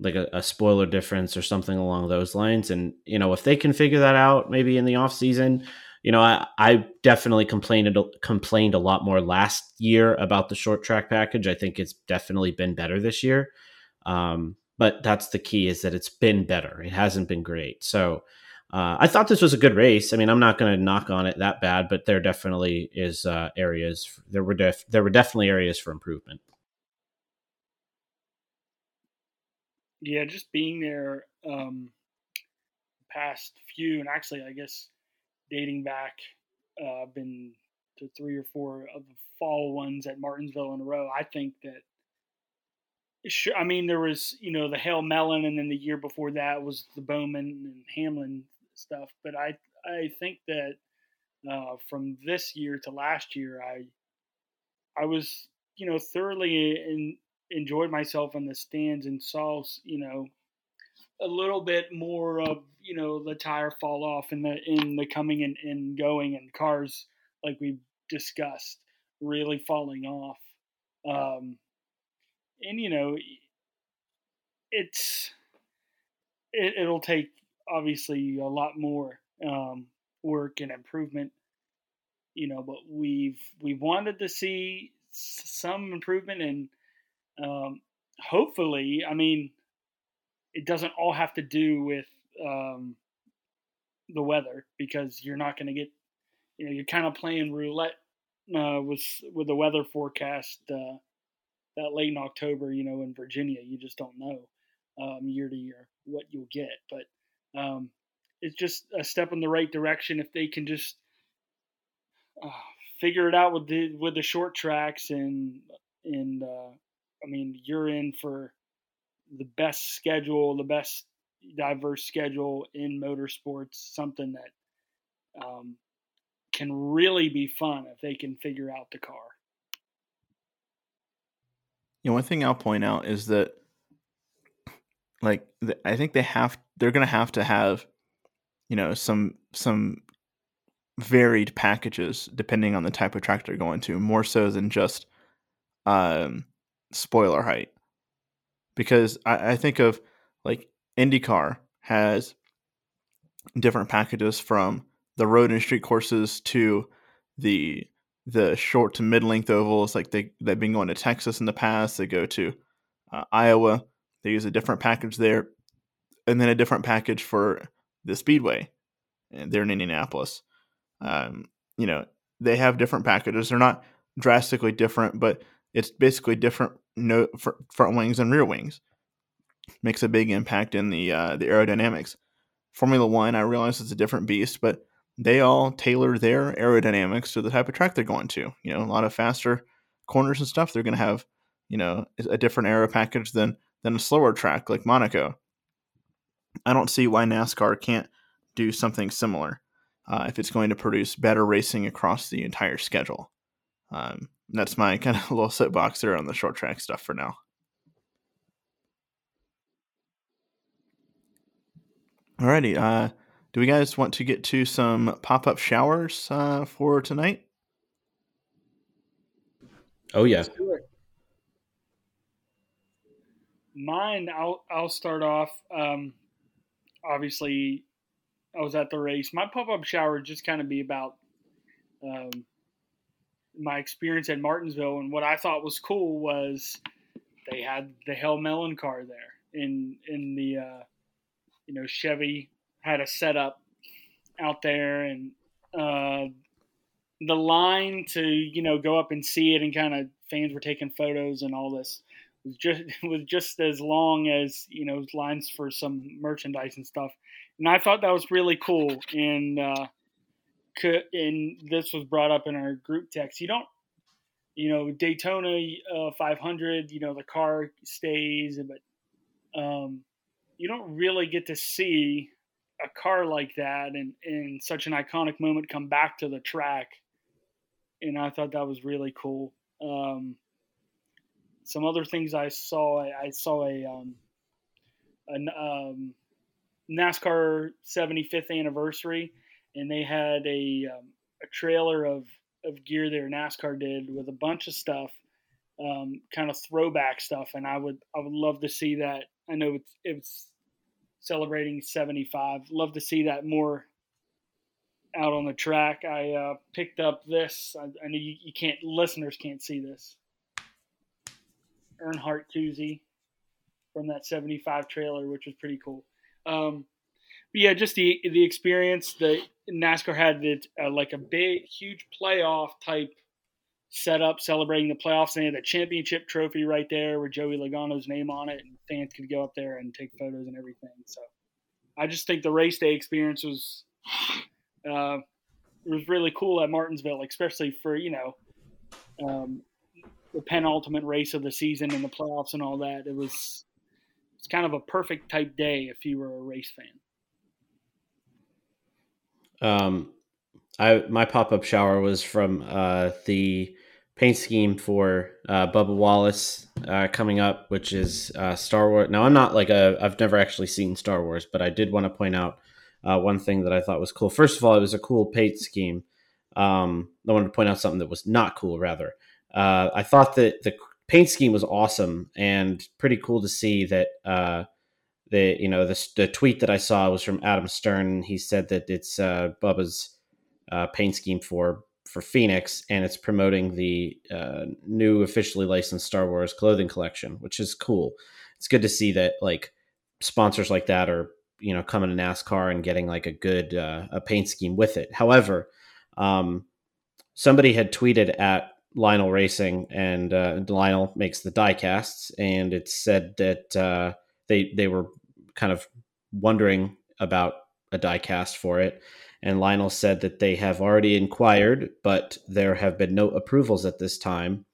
like a, a, spoiler difference or something along those lines. And, you know, if they can figure that out maybe in the off season, you know, I, I definitely complained complained a lot more last year about the short track package. I think it's definitely been better this year. Um, but that's the key is that it's been better. It hasn't been great. So uh, I thought this was a good race. I mean, I'm not going to knock on it that bad, but there definitely is uh, areas. There were def- there were definitely areas for improvement. yeah, just being there um, past few, and actually, I guess dating back, uh, I've been to three or four of the fall ones at Martinsville in a row. I think that, sure, I mean, there was you know the Hail Melon, and then the year before that was the Bowman and Hamlin stuff. But I I think that uh, from this year to last year, I I was you know thoroughly in, enjoyed myself in the stands and saw, you know, a little bit more of, you know, the tire fall off in the in the coming and, and going and cars like we've discussed really falling off. Um, and you know, it's it, it'll take obviously a lot more um, work and improvement you know but we've we wanted to see some improvement and um, hopefully, I mean, it doesn't all have to do with um, the weather because you're not going to get, you know, you're kind of playing roulette uh, with with the weather forecast uh, that late in October. You know, in Virginia, you just don't know um, year to year what you'll get, but um, it's just a step in the right direction if they can just uh, figure it out with the with the short tracks and and uh, I mean, you're in for the best schedule, the best diverse schedule in motorsports, something that um, can really be fun if they can figure out the car. You know, one thing I'll point out is that, like, I think they have, they're going to have to have, you know, some, some varied packages depending on the type of track they're going to, more so than just, um, spoiler height because I, I think of like IndyCar has different packages from the road and street courses to the the short to mid length ovals. Like they they've been going to Texas in the past. They go to uh, Iowa. They use a different package there, and then a different package for the Speedway. And they're in Indianapolis. Um, you know they have different packages. They're not drastically different, but it's basically different no front wings and rear wings. Makes a big impact in the uh, the aerodynamics. Formula One, I realize it's a different beast, but they all tailor their aerodynamics to the type of track they're going to. You know, a lot of faster corners and stuff. They're going to have, you know, a different aero package than than a slower track like Monaco. I don't see why NASCAR can't do something similar uh, if it's going to produce better racing across the entire schedule. Um, that's my kind of [LAUGHS] little soapbox there on the short track stuff for now. Alrighty, uh, do we guys want to get to some pop up showers uh, for tonight? Oh yeah. Mine, I'll I'll start off. Um, obviously, I was at the race. My pop up shower would just kind of be about um, my experience at Martinsville, and what I thought was cool was they had the Hail Melon car there. in in the uh, you know Chevy had a setup out there, and uh, the line to you know go up and see it, and kind of fans were taking photos and all this was just [LAUGHS] was just as long as you know lines for some merchandise and stuff, and I thought that was really cool. And uh, could, and this was brought up in our group text. You don't, you know, Daytona uh, 500. You know, the car stays, but um, you don't really get to see a car like that and in such an iconic moment come back to the track. And I thought that was really cool. Um, some other things I saw, I, I saw a, um, an um, NASCAR 75th anniversary, and they had a, um, a trailer of, of gear there NASCAR did with a bunch of stuff, um, kind of throwback stuff, and I would I would love to see that. I know it's it's celebrating 75. Love to see that more out on the track. I uh, picked up this. I, I know you, you, can't, listeners can't see this. Earnhardt koozie from that 75 trailer, which was pretty cool. Um, but yeah, just the the experience. The NASCAR had it uh, like a big, huge playoff type setup celebrating the playoffs. And they had the championship trophy right there with Joey Logano's name on it, and fans could go up there and take photos and everything. So I just think the race day experience was uh, was really cool at Martinsville, especially for you know um, the penultimate race of the season and the playoffs and all that. It was it's kind of a perfect type day if you were a race fan. Um, I my pop up shower was from uh, the paint scheme for uh, Bubba Wallace uh, coming up, which is uh, Star Wars. Now, I'm not like a, I've never actually seen Star Wars, but I did want to point out uh, one thing that I thought was cool. First of all, it was a cool paint scheme. Um, I wanted to point out something that was not cool, rather. Uh, I thought that the paint scheme was awesome and pretty cool to see that. Uh, the you know the, the tweet that I saw was from Adam Stern. He said that it's Bubba's paint scheme for for Phoenix, and it's promoting the uh, new officially licensed Star Wars clothing collection, which is cool. It's good to see that like sponsors like that are you know coming to NASCAR and getting like a good uh, a paint scheme with it. However, um, somebody had tweeted at Lionel Racing, and uh, Lionel makes the die casts, and it said that uh, they they were kind of wondering about a die cast for it and Lionel said that they have already inquired, but there have been no approvals at this time.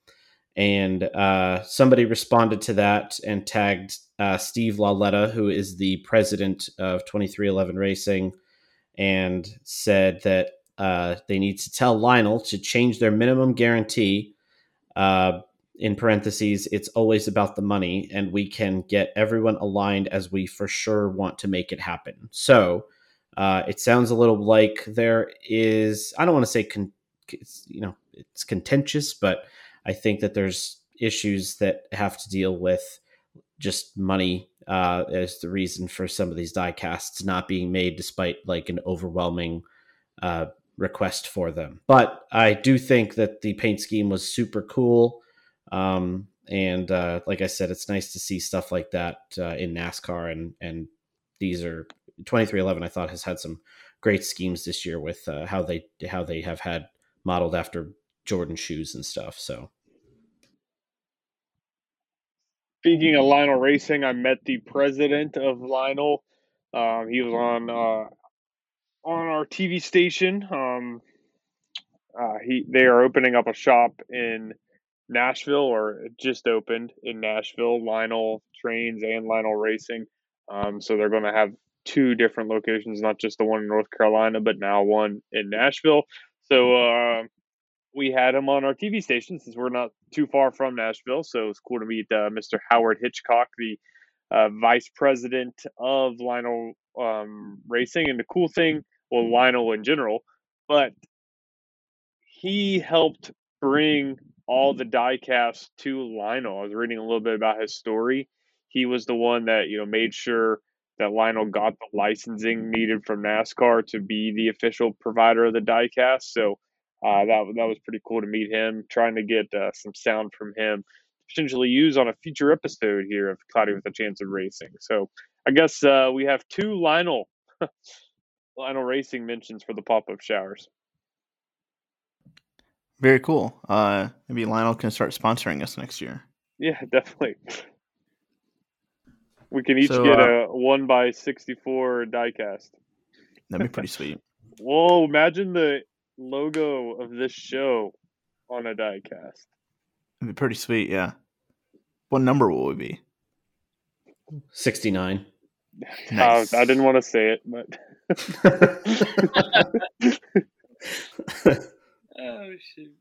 And uh, somebody responded to that and tagged uh, Steve Lauletta, who is the president of 23XI Racing, and said that uh, they need to tell Lionel to change their minimum guarantee. Uh, in parentheses, it's always about the money, and we can get everyone aligned as we for sure want to make it happen. So, uh, it sounds a little like there is, I don't want to say, con- you know, it's contentious, but I think that there's issues that have to deal with just money uh, as the reason for some of these die casts not being made despite like an overwhelming uh, request for them. But I do think that the paint scheme was super cool. Um, and uh, like I said, it's nice to see stuff like that uh, in NASCAR, and and these are 23XI I thought has had some great schemes this year with uh, how they how they have had modeled after Jordan shoes and stuff. So speaking of Lionel Racing, I met the president of Lionel. Um, he was on uh, on our TV station. Um, uh, he they are opening up a shop in Nashville, or just opened in Nashville. Lionel Trains and Lionel Racing. Um, so they're going to have two different locations, not just the one in North Carolina, but now one in Nashville. So uh, we had him on our TV station since we're not too far from Nashville. So it's cool to meet uh, Mr. Howard Hitchcock, the uh, vice president of Lionel um, Racing. And the cool thing, well, Lionel in general, but he helped bring all the diecast to Lionel. I was reading a little bit about his story. He was the one that you know made sure that Lionel got the licensing needed from NASCAR to be the official provider of the diecast. So uh, that that was pretty cool to meet him. Trying to get uh, some sound from him to potentially use on a future episode here of Cloudy with a Chance of Racing. So I guess uh, we have two Lionel [LAUGHS] Lionel Racing mentions for the pop up showers. Very cool. Uh, maybe Lionel can start sponsoring us next year. Yeah, [LAUGHS] definitely. We can each So, get uh, a one by sixty four diecast. That'd be pretty sweet. [LAUGHS] Whoa! Imagine the logo of this show on a diecast. It'd be pretty sweet. Yeah. What number will we be? 69. [LAUGHS] Nice. Uh, I didn't want to say it, but Oh shoot.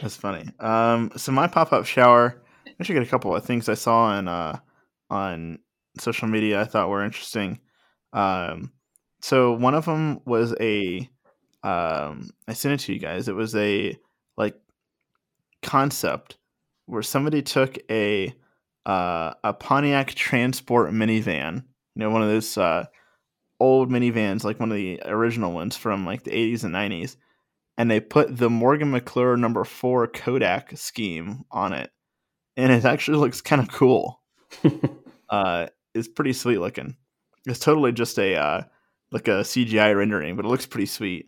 That's funny. Um, so my pop up shower. I actually got a couple of things I saw on uh on social media I thought were interesting. Um, so one of them was a um I sent it to you guys. It was a like concept where somebody took a uh, a Pontiac Transport minivan, you know, one of those uh, old minivans, like one of the original ones from like the 80s and 90s, and they put the Morgan McClure number four Kodak scheme on it, and it actually looks kind of cool. [LAUGHS] uh, it's pretty sweet looking. It's totally just a uh, like a CGI rendering, but it looks pretty sweet.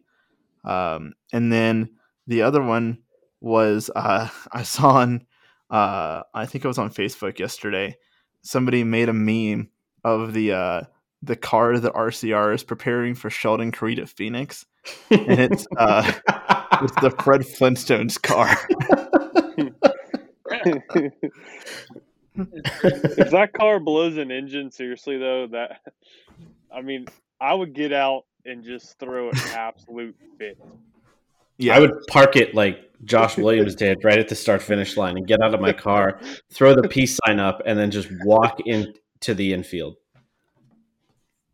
Um, and then the other one was uh, [LAUGHS] I saw on uh, I think it was on Facebook yesterday. Somebody made a meme of the uh, the car that RCR is preparing for Sheldon Creed at Phoenix, and [LAUGHS] it's uh, it's the Fred Flintstones car. [LAUGHS] if that car blows an engine, seriously though, that I mean, I would get out and just throw an absolute fit. Yeah, I would park it like Josh Williams did right at the start finish line and get out of my car, throw the peace sign up, and then just walk into the infield.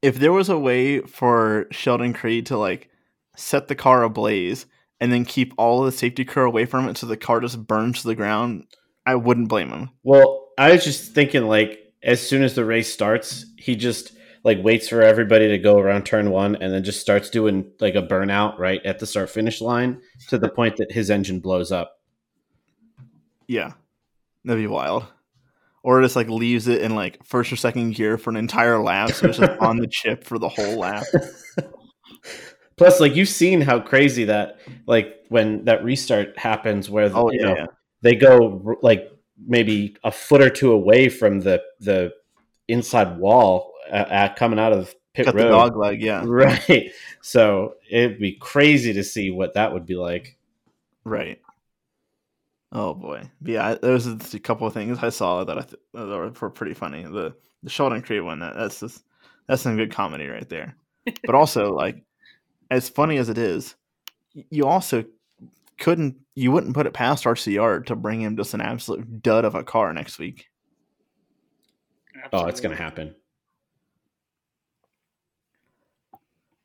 If there was a way for Sheldon Creed to like set the car ablaze and then keep all the safety crew away from it so the car just burns to the ground, I wouldn't blame him. Well, I was just thinking like as soon as the race starts, he just like waits for everybody to go around turn one and then just starts doing like a burnout right at the start finish line to the point that his engine blows up. Yeah, that'd be wild. Or just like leaves it in like first or second gear for an entire lap, so it's just on the chip for the whole lap. [LAUGHS] Plus, like you've seen how crazy that like when that restart happens, where the, Oh you yeah, know yeah. they go like maybe a foot or two away from the the inside wall uh, at coming out of pit cut road. the dog leg. Yeah, [LAUGHS] Right. So it'd be crazy to see what that would be like. right. Oh boy, but yeah. I- Those just a couple of things I saw that I th- that were, were pretty funny. The the Sheldon Creed one that that's just that's some good comedy right there. But [LAUGHS] also like as funny as it is, you also couldn't you wouldn't put it past RCR to bring him just an absolute dud of a car next week. Oh, it's gonna happen.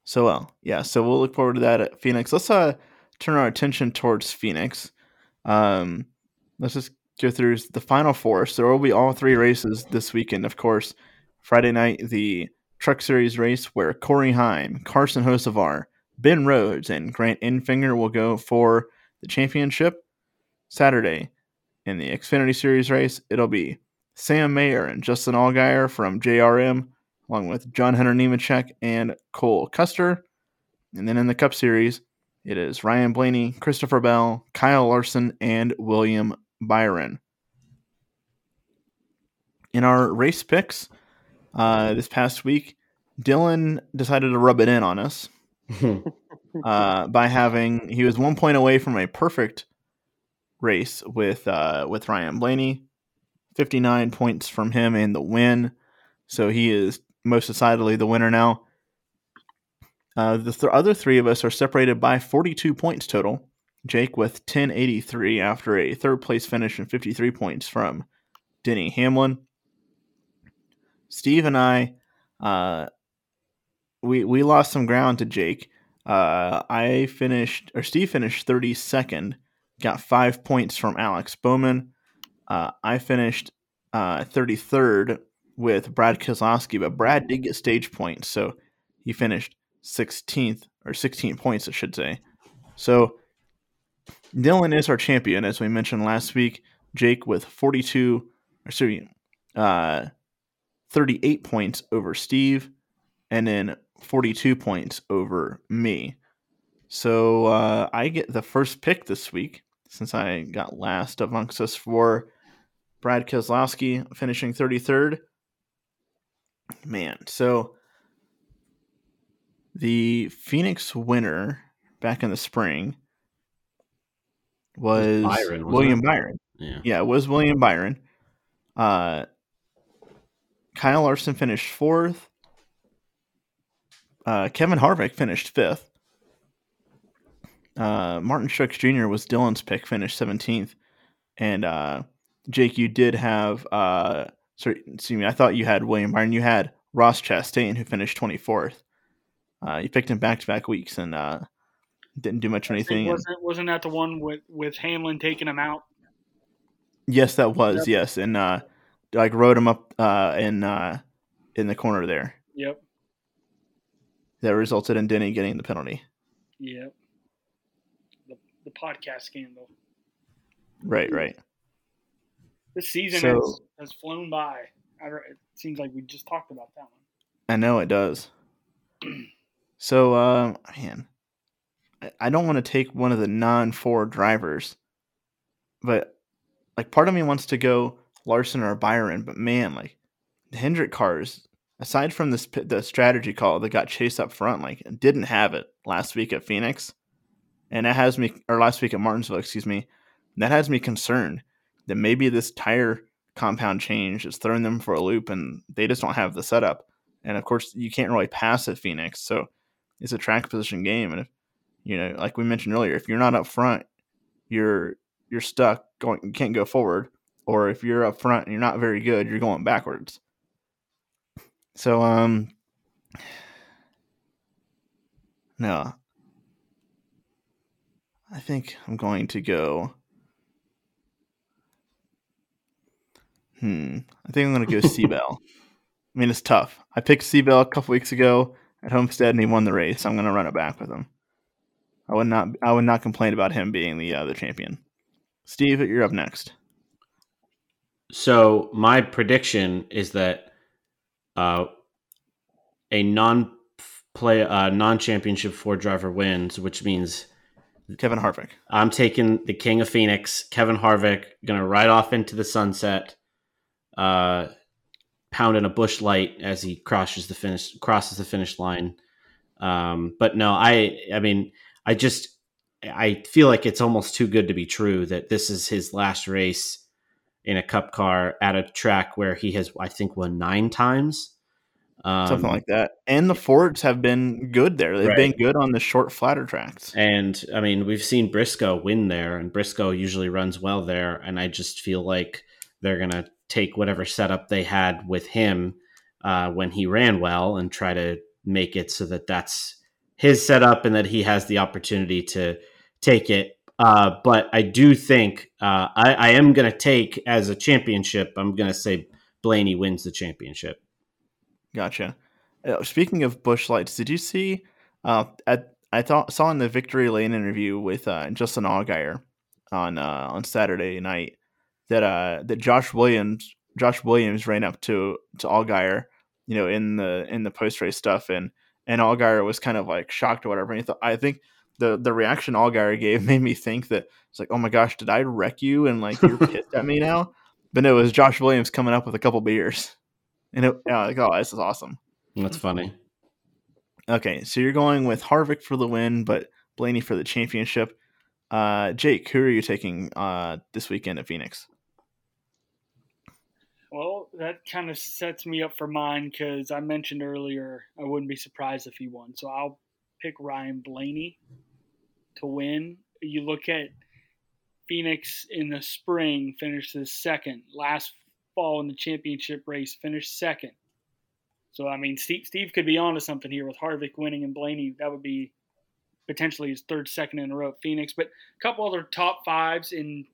So well, yeah. So we'll look forward to that at Phoenix. Let's uh turn our attention towards Phoenix. Um, let's just go through the final four. So there will be all three races this weekend, of course. Friday night, the Truck Series race where Corey Heim, Carson Hosevar, Ben Rhodes, and Grant Enfinger will go for the championship. Saturday, in the Xfinity Series race, it'll be Sam Mayer and Justin Allgaier from JRM, along with John Hunter Nemechek and Cole Custer. And then in the Cup Series, it is Ryan Blaney, Christopher Bell, Kyle Larson, and William Byron. In our race picks uh, this past week, Dillon decided to rub it in on us [LAUGHS] uh, by having he was one point away from a perfect race with uh, with Ryan Blaney, fifty nine points from him in the win, so he is most decidedly the winner now. Uh, the th- other three of us are separated by forty two points total. Jake with ten eighty three after a third place finish and fifty three points from Denny Hamlin. Steve and I, uh, we we lost some ground to Jake. Uh, I finished, or Steve finished 32nd, got five points from Alex Bowman. Uh, I finished uh, 33rd with Brad Keselowski, but Brad did get stage points, so he finished 16th, or 16 points, I should say. So Dillon is our champion, as we mentioned last week, Jake with 42, or sorry, uh, 38 points over Steve, and then 42 points over me. So uh, I get the first pick this week since I got last amongst us for Brad Keselowski finishing 33rd. Man, so the Phoenix winner back in the spring was, wasn't William it? Byron. Yeah. Yeah, it was William Byron. Uh, Kyle Larson finished fourth. Uh, Kevin Harvick finished fifth. Uh, Martin Truex Jr. was Dillon's pick, finished seventeenth, and uh, Jake, you did have. Uh, sorry, excuse me. I thought you had William Byron. You had Ross Chastain, who finished twenty fourth. Uh, you picked him back to back weeks and uh, didn't do much of think anything. wasn't wasn't that the one with with Hamlin taking him out? Yes, that was yes, and uh, like rode him up uh, in uh, in the corner there. Yep, That resulted in Denny getting the penalty. yep. The the podcast scandal. Right, right. This season So- has, has flown by. I it seems like we just talked about that one. I know it does. [CLEARS THROAT] So, uh, man, I, don't want to take one of the non-four drivers, but like part of me wants to go Larson or Byron, but man, like the Hendrick cars, aside from this the strategy call that got chased up front, like didn't have it last week at Phoenix, and that has me or last week at Martinsville, excuse me, that has me concerned that maybe this tire compound change is throwing them for a loop, and they just don't have the setup. And of course, you can't really pass at Phoenix, so it's a track position game. And if you know, like we mentioned earlier, if you're not up front, you're you're stuck going. You can't go forward. Or if you're up front and you're not very good, you're going backwards. So um, no, I think I'm going to go. Hmm. I think I'm going to go [LAUGHS] Seabell. I mean, it's tough. I picked Seabell a couple weeks ago at Homestead, and he won the race. I'm going to run it back with him. I would not. I would not complain about him being the uh, the champion. Steve, you're up next. So my prediction is that uh, a non play uh, non championship four driver wins, which means Kevin Harvick. I'm taking the King of Phoenix, Kevin Harvick, gonna ride off into the sunset, uh, pounding a Busch Light as he crosses the finish crosses the finish line. Um, but no, I I mean I just I feel like it's almost too good to be true that this is his last race in a cup car at a track where he has I think won nine times. Um, something like that. And the Fords have been good there. They've Right. been good on the short, flatter tracks. And I mean, we've seen Briscoe win there, and Briscoe usually runs well there. And I just feel like they're going to take whatever setup they had with him uh, when he ran well and try to make it so that that's his setup and that he has the opportunity to take it. Uh, but I do think uh, I, I am going to take as a championship, I'm going to say Blaney wins the championship. Gotcha. Uh, speaking of Busch Lights, did you see? Uh, at I thought saw in the Victory Lane interview with uh, Justin Allgaier on on Saturday night that uh, that Josh Williams Josh Williams ran up to to Allgaier, you know, in the in the post race stuff, and and Allgaier was kind of like shocked or whatever. And he thought, I think the the reaction Allgaier gave [LAUGHS] made me think that it's like, oh my gosh, did I wreck you? And like you're [LAUGHS] pissed at me now. But no, it was Josh Williams coming up with a couple beers. And it, yeah, like, oh, this is awesome. That's funny. Okay, so you're going with Harvick for the win, but Blaney for the championship. Uh, Jake, who are you taking uh, this weekend at Phoenix? Well, that kind of sets me up for mine because I mentioned earlier I wouldn't be surprised if he won. So I'll pick Ryan Blaney to win. You look at Phoenix in the spring, finishes second. Last fall in the championship race, finished second. So I mean, Steve, Steve could be onto something here with Harvick winning and Blaney. That would be potentially his third second in a row at Phoenix. But a couple other top fives in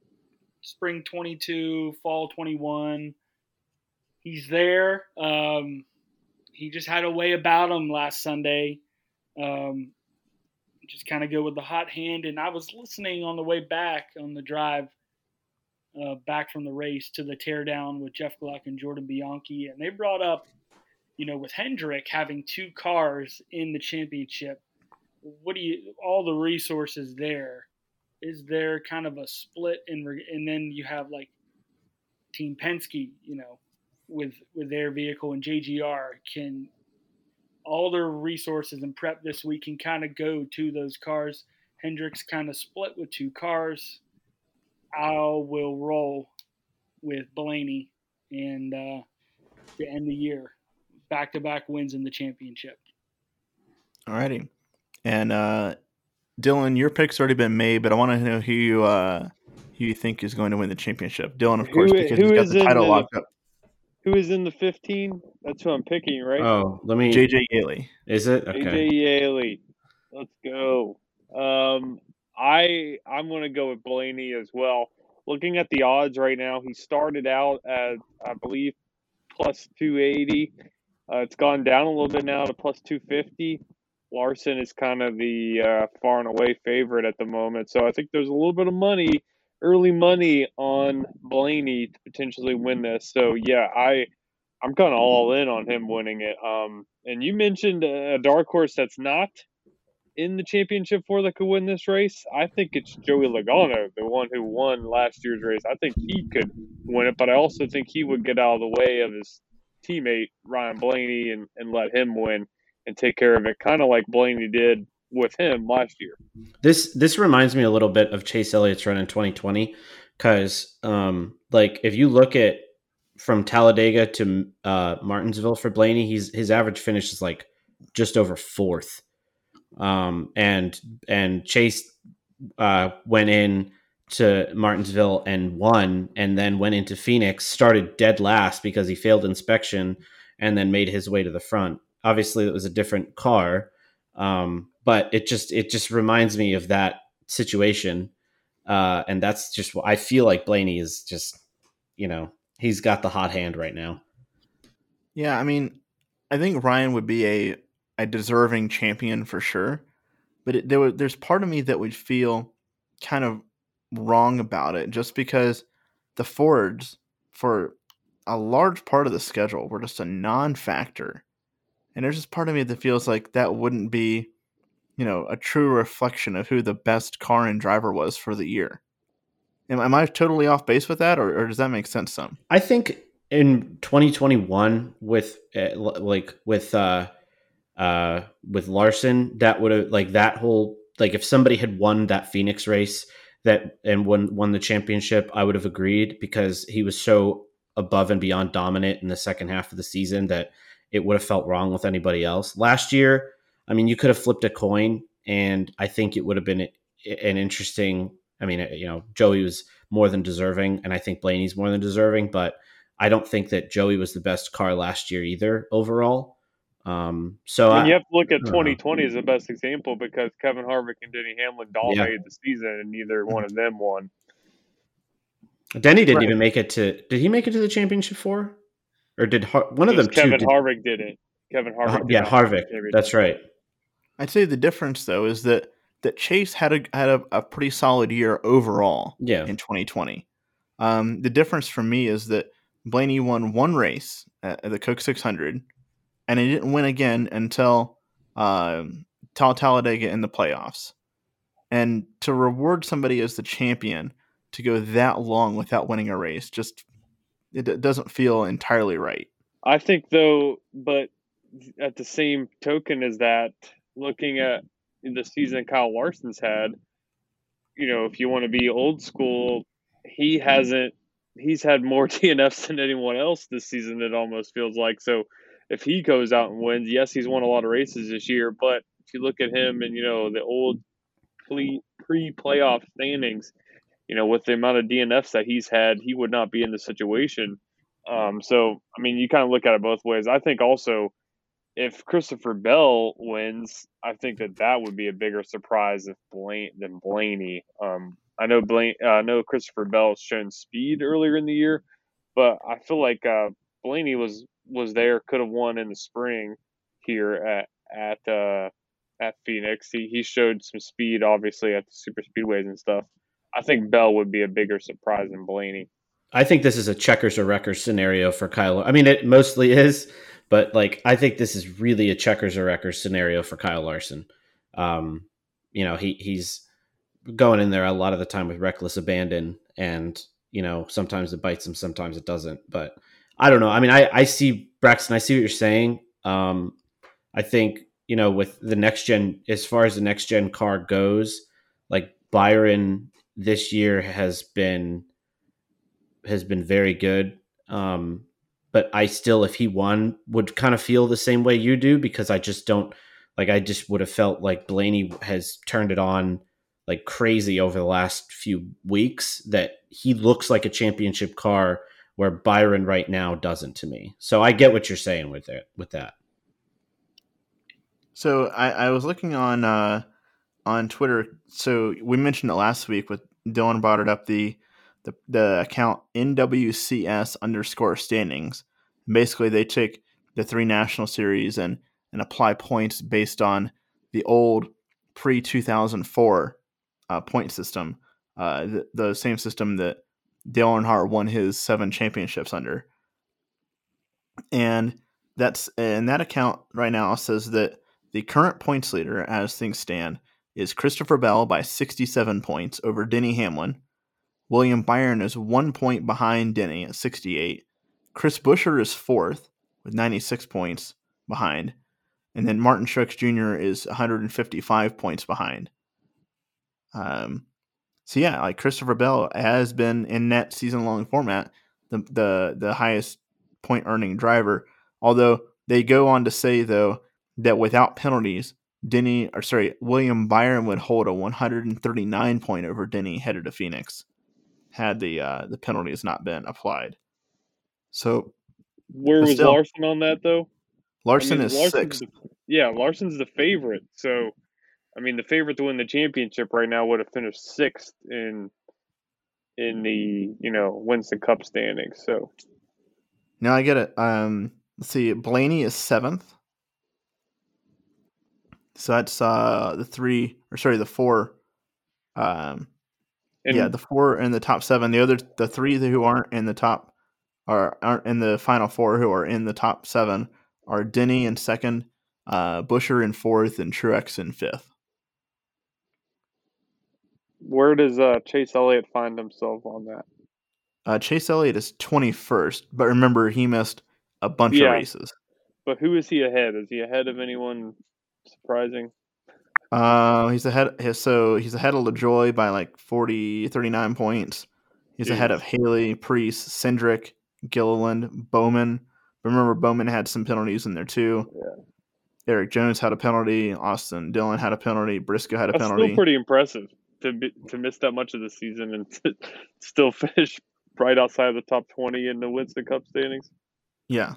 spring 22, fall 21 he's there. Um, he just had a way about him last Sunday. Um, just kind of go with the hot hand. And I was listening on the way back on the drive. uh, back from the race to the teardown with Jeff Gluck and Jordan Bianchi, and they brought up, you know, with Hendrick having two cars in the championship, what do you all the resources there? Is there kind of a split in, and then you have like Team Penske, you know, with with their vehicle and JGR can all their resources and prep this week can kind of go to those cars. Hendrick's kind of split with two cars. I will roll with Blaney and uh, the end of the year, back to back wins in the championship. All righty, and uh, Dillon, your pick's already been made, but I want to know who you uh, who you think is going to win the championship. Dillon, of course, Who- because he's got the title the- locked up. Who is in the 15? That's who I'm picking, right? Oh, let me. JJ Yeley. Is it okay? AJ Yeley. Let's go. Um, I I'm going to go with Blaney as well. Looking at the odds right now, he started out at I believe plus 280. Uh, it's gone down a little bit now to plus 250. Larson is kind of the uh, far and away favorite at the moment, so I think there's a little bit of money, early money on Blaney to potentially win this. So yeah, I I'm kind of all in on him winning it. Um, and you mentioned a dark horse that's not in the championship for that could win this race. I think it's Joey Logano, the one who won last year's race. I think he could win it, but I also think he would get out of the way of his teammate Ryan Blaney and, and let him win and take care of it, kind of like Blaney did with him last year. This this reminds me a little bit of Chase Elliott's run in 2020 because um, like if you look at from Talladega to uh, Martinsville for Blaney, he's his average finish is like just over fourth, um, and and Chase uh, went in to Martinsville and won, and then went into Phoenix, started dead last because he failed inspection, and then made his way to the front. Obviously, it was a different car, um, but it just it just reminds me of that situation, uh, and that's just what I feel like. Blaney is just, you know, he's got the hot hand right now. Yeah, I mean, I think Ryan would be a a deserving champion for sure, but it, there there's part of me that would feel kind of wrong about it just because the Fords for a large part of the schedule were just a non-factor, and there's just part of me that feels like that wouldn't be, you know, a true reflection of who the best car and driver was for the year. Am, am I totally off base with that, or, or does that make sense? Some I think in 2021 with uh, like with uh uh with Larson that would have like that whole like if somebody had won that Phoenix race that and won won the championship I would have agreed because he was so above and beyond dominant in the second half of the season that it would have felt wrong with anybody else. Last year, I mean, you could have flipped a coin and I think it would have been an interesting I mean, you know, Joey was more than deserving and I think Blaney's more than deserving, but I don't think that Joey was the best car last year either overall. Um, so And I, you have to look at I know. 2020 as the best example because Kevin Harvick and Denny Hamlin dominated the season, and neither one of them won. Denny didn't Right. even make it to. Did he make it to the championship four, or did Har- one of them? Just two Kevin did- Harvick didn't. Kevin Harvick. Uh, yeah, not win the Harvick. championship. That's right. I'd say the difference though is that that Chase had a had a, a pretty solid year overall Yeah, in 2020. Um, the difference for me is that Blaney won one race at, at the Coke 600, and he didn't win again until um, Tal Talladega in the playoffs. And to reward somebody as the champion to go that long without winning a race, just it, it doesn't feel entirely right. I think though, but at the same token as that, looking at the season Kyle Larson's had, you know, if you want to be old school, he hasn't. He's had more [LAUGHS] DNFs than anyone else this season. It almost feels like so. If he goes out and wins, yes, he's won a lot of races this year. But if you look at him and you know the old pre playoff standings, you know, with the amount of DNFs that he's had, he would not be in this situation. Um, so, I mean, you kind of look at it both ways. I think also if Christopher Bell wins, I think that that would be a bigger surprise if Blaine, than Blaney. Um, I know Blaine, uh, I know Christopher Bell has shown speed earlier in the year, but I feel like uh, Blaney was was there, could have won in the spring here at at uh, at Phoenix. He he showed some speed, obviously, at the super speedways and stuff. I think Bell would be a bigger surprise than Blaney. I think this is a checkers or wreckers scenario for Kyle. I mean, it mostly is, but like I think this is really a checkers or wreckers scenario for Kyle Larson. Um, you know, he he's going in there a lot of the time with reckless abandon, and you know sometimes it bites him, sometimes it doesn't. But I don't know. I mean, I I see Braxton. I see what you're saying. Um, I think you know with the next gen, as far as the next gen car goes, like Byron this year has been has been very good. Um, but I still, if he won, would kind of feel the same way you do because I just don't like. I just would have felt like Blaney has turned it on like crazy over the last few weeks. That he looks like a championship car where Byron right now doesn't to me. So I get what you're saying with it with that. So I, I was looking on uh, on Twitter. So we mentioned it last week with Dillon brought it up the the, the account NWCS underscore standings. Basically, they take the three national series and and apply points based on the old pre two thousand four uh, point system, uh, the, the same system that Dale Earnhardt won his seven championships under. And that's and that account right now says that the current points leader, as things stand, is Christopher Bell by 67 points over Denny Hamlin. William Byron is one point behind Denny at 68. Chris Buescher is fourth with 96 points behind. And then Martin Truex Jr. is 155 points behind. Um, so yeah, like Christopher Bell has been in that season long format the, the the highest point earning driver. Although they go on to say though that without penalties, Denny or sorry, William Byron would hold a 139 point over Denny headed to Phoenix had the uh, the penalties not been applied. So where was still, Larson on that though? Larson I mean, is Larson's six. The, yeah, Larson's the favorite. So I mean, the favorite to win the championship right now would have finished sixth in in the you know Winston Cup standings. So now I get it. Um, let's see. Blaney is seventh. So that's uh the three or sorry the four um and yeah, the four in the top seven. The other, the three who aren't in the top, are aren't in the final four who are in the top seven are Denny in second, uh, Buescher in fourth, and Truex in fifth. Where does uh, Chase Elliott find himself on that? Uh, Chase Elliott is twenty first, but remember he missed a bunch yeah. of races. But who is he ahead? Is he ahead of anyone surprising? Uh, he's ahead. So he's ahead of LaJoie by like 40, 39 points. He's Jeez. ahead of Haley, Preece, Cindric, Gilliland, Bowman. Remember, Bowman had some penalties in there too. Yeah. Erik Jones had a penalty. Austin Dillon had a penalty. Briscoe had a That's penalty. Still pretty impressive to be, to miss that much of the season and to still [LAUGHS] finish right outside of the top twenty in the Winston Cup standings. Yeah,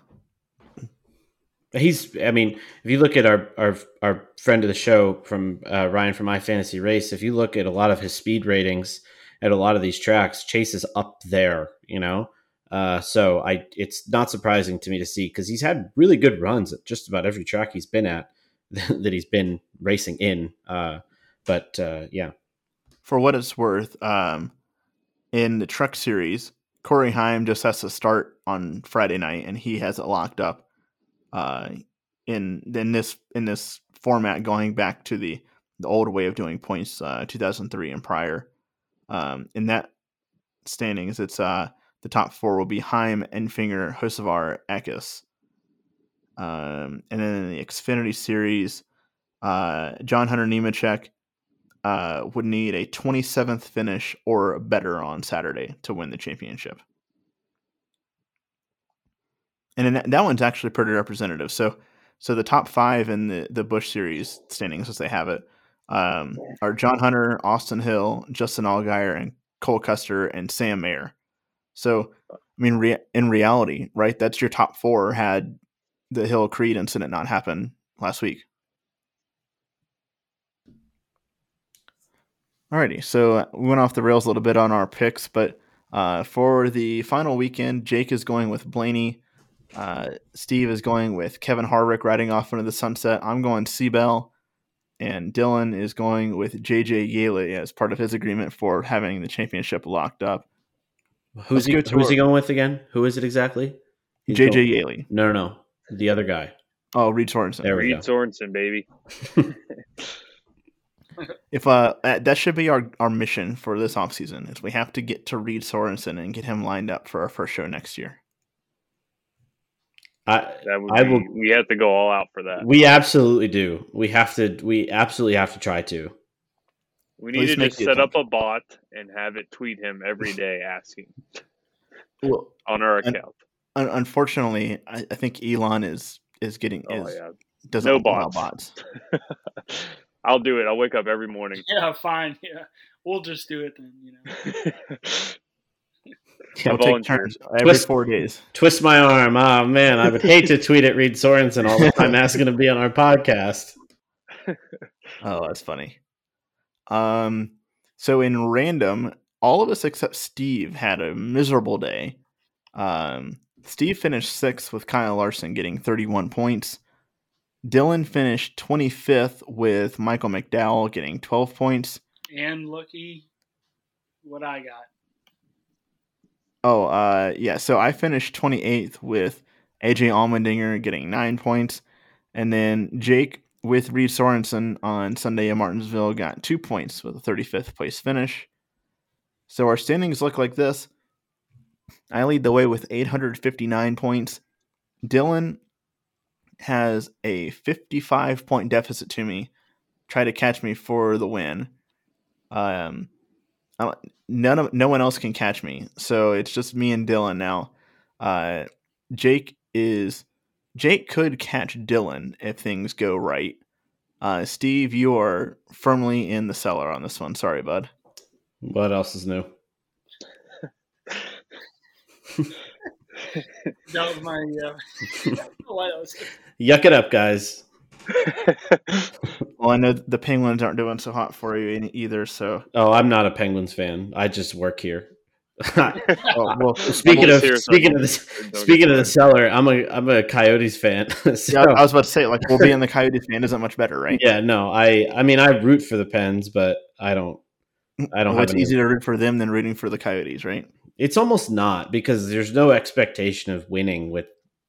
He's, I mean, if you look at our our, our friend of the show from uh, Ryan from My Fantasy Race, if you look at a lot of his speed ratings at a lot of these tracks, Chase is up there, you know. Uh, so I, it's not surprising to me to see because he's had really good runs at just about every track he's been at [LAUGHS] that he's been racing in. Uh, but uh, yeah, for what it's worth, um, in the Truck Series, Corey Heim just has to start on Friday night, and he has it locked up uh, in in this in this format going back to the the old way of doing points, uh, 2003 and prior. Um, in that standings, it's uh, the top four will be Heim, Enfinger, Hocevar, Eckes. Um, and then in the Xfinity Series, uh, John Hunter Nemechek uh, would need a 27th finish or better on Saturday to win the championship and that, that one's actually pretty representative. So, so the top five in the the Busch Series standings, as they have it, um, are John Hunter, Austin Hill, Justin Allgaier, and Cole Custer and Sam Mayer. So, I mean, re- in reality, right, that's your top four. Had the Hill Creed incident not happen last week. Alrighty, so we went off the rails a little bit on our picks, but uh, for the final weekend, Jake is going with Blaney. Uh, Steve is going with Kevin Harvick riding off into the sunset. I'm going Seabell, and Dillon is going with JJ Yeley as part of his agreement for having the championship locked up. Who's he? Who's he going with again? Who is it exactly? He's JJ going... Yeley. No, no, no, the other guy. Oh, Reed Sorensen. There we Reed go. Sorensen, baby. [LAUGHS] if uh, that should be our, our mission for this offseason is we have to get to Reed Sorensen and get him lined up for our first show next year. I, I be, will. We have to go all out for that. We absolutely do. We have to. We absolutely have to try to. We need Please to just set up a bot and have it tweet him every [LAUGHS] day asking well, on our account. Un- unfortunately, I, I, think Elon is is getting oh, is, yeah. doesn't no bots. bots. [LAUGHS] I'll do it. I'll wake up every morning. [LAUGHS] Yeah, fine. Yeah, we'll just do it then. You know. Yeah, we'll take turns every twist, four days. Twist my arm. Oh man, I would hate to tweet at Reed Sorensen all the [LAUGHS] time asking to be on our podcast. [LAUGHS] oh, that's funny. Um, so in random, all of us except Steve had a miserable day. Um, Steve finished sixth with Kyle Larson getting 31 points. Dillon finished 25th with Michael McDowell getting 12 points. And lucky what I got. Oh, uh, yeah. So I finished 28th with AJ Allmendinger getting nine points. And then Jake with Reed Sorensen on Sunday in Martinsville got two points with a 35th place finish. So our standings look like this. I lead the way with 859 points. Dillon has a 55 point deficit to me. Try to catch me for the win. Um, none of no one else can catch me, so it's just me and Dillon now. Uh, Jake is Jake could catch Dillon if things go right. Uh, Steve, you are firmly in the cellar on this one. Sorry, bud. What else is new? [LAUGHS] that was my. Uh, [LAUGHS] [LAUGHS] Yuck it up, guys. [LAUGHS] well, I know the Penguins aren't doing so hot for you either. So, oh, I'm not a Penguins fan. I just work here. oh, [LAUGHS] well, [LAUGHS] speaking of speaking of the speaking of the cellar, I'm a I'm a Coyotes fan. so, yeah, I was about to say like we'll be in the Coyotes fan isn't much better, right? Yeah, no, I I mean I root for the Pens, but I don't I don't. Well, it's easier to root for them than rooting for the Coyotes, right? It's almost not because there's no expectation of winning with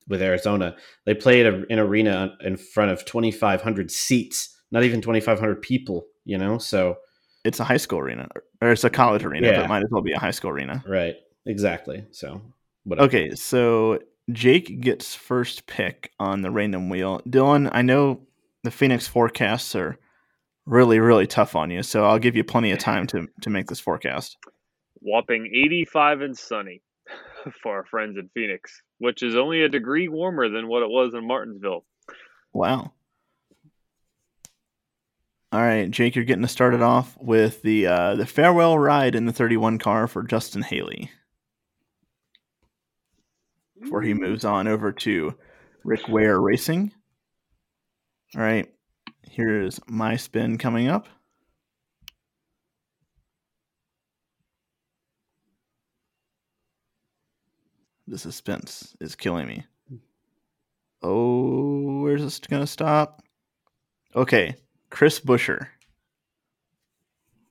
with Arizona. They played an arena in front of 2,500 seats, not even 2,500 people. You know, so it's a high school arena or it's a college arena, yeah. but it might as well be a high school arena. Right. Exactly. So. Whatever. Okay, so Jake gets first pick on the random wheel. Dillon, I know the Phoenix forecasts are really, really tough on you, so I'll give you plenty of time to to make this forecast. Whopping 85 and sunny [LAUGHS] for our friends in Phoenix, which is only a degree warmer than what it was in Martinsville. Wow. All right, Jake, you're getting us started off with the uh, the farewell ride in the 31 car for Justin Haley. Before he moves on over to Rick Ware Racing. All right, here's my spin coming up. The suspense is killing me. Oh, where's this gonna stop? Okay, Chris Buescher.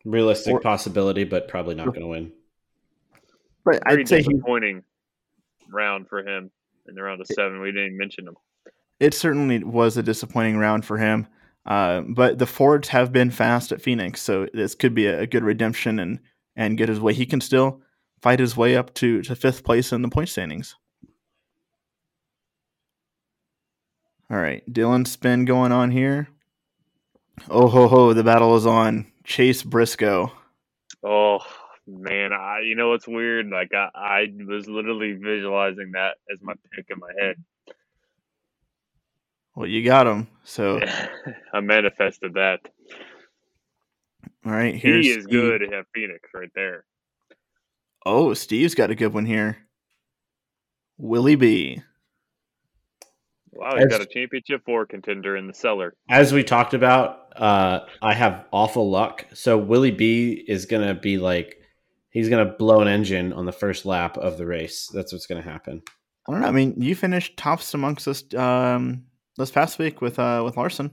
Realistic or, possibility, but probably not going to win. But I'd say disappointing round for him in the round of seven. We didn't even mention him. It certainly was a disappointing round for him, uh, but the Fords have been fast at Phoenix, so this could be a, good redemption and and get his way. He can still fight his way up to to fifth place in the point standings. All right, Dillon spin going on here. Oh ho ho! The battle is on. Chase Briscoe. Oh man, I you know what's weird? Like I, I was literally visualizing that as my pick in my head. Well, you got him. So [LAUGHS] I manifested that. All right, here's he is good at Phoenix right there. Oh, Steve's got a good one here. Willie B. Wow, he's got a championship four contender in the cellar. As we talked about, uh, I have awful luck. So Willie B is gonna be like he's gonna blow an engine on the first lap of the race. That's what's gonna happen. I don't know. I mean, you finished tops amongst us um, this past week with uh, with Larson.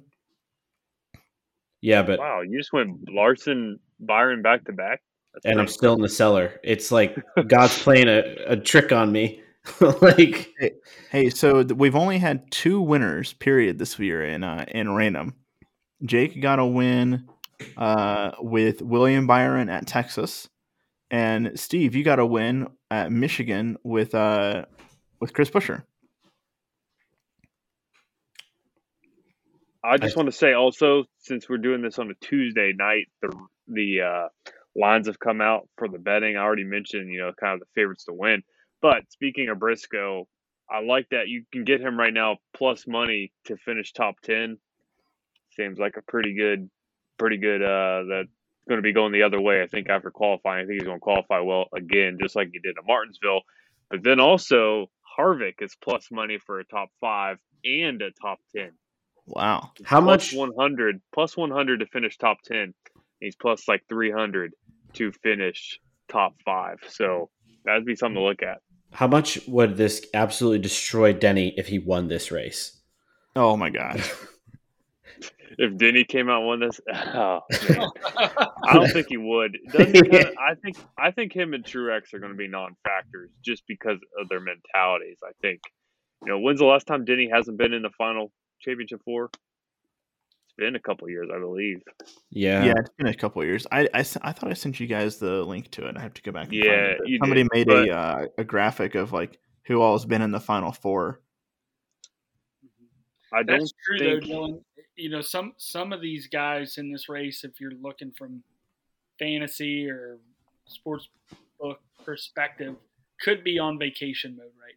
Yeah, but Wow, you just went Larson, Byron back to back. That's and I'm still in the cellar. It's like God's playing a, a trick on me. [LAUGHS] like Hey, so we've only had two winners, period, this year in uh, in random. Jake got a win uh, with William Byron at Texas, and Steve, you got a win at Michigan with uh, with Chris Buescher. I just want to say also, since we're doing this on a Tuesday night, the the uh, lines have come out for the betting. I already mentioned, you know, kind of the favorites to win. But speaking of Briscoe, I like that you can get him right now plus money to finish top ten. Seems like a pretty good, pretty good. Uh, that's going to be going the other way. I think after qualifying, I think he's going to qualify well again, just like he did at Martinsville. But then also Harvick is plus money for a top five and a top ten. Wow, how Plus much 100 plus 100 to finish top 10 he's plus like 300 to finish top 5 so that'd be something to look at. How much would this absolutely destroy Denny if he won this race? oh my god! [LAUGHS] if denny came out and won this [LAUGHS] oh man. I don't think he would. Doesn't [LAUGHS] he kinda- i think i think him and truex are going to be non-factors just because of their mentalities i think. You know when's the last time denny hasn't been in the final championship four? it's been a couple years i believe Yeah. yeah, it's been a couple of years. I, I s- I thought I sent you guys the link to it. I have to go back. And find Yeah, it, you somebody did, made but- a uh, a graphic of like who all has been in the final four. i don't That's true think though, Dillon. You know, some some of these guys in this race, if you're looking from fantasy or sports book perspective, could be on vacation mode right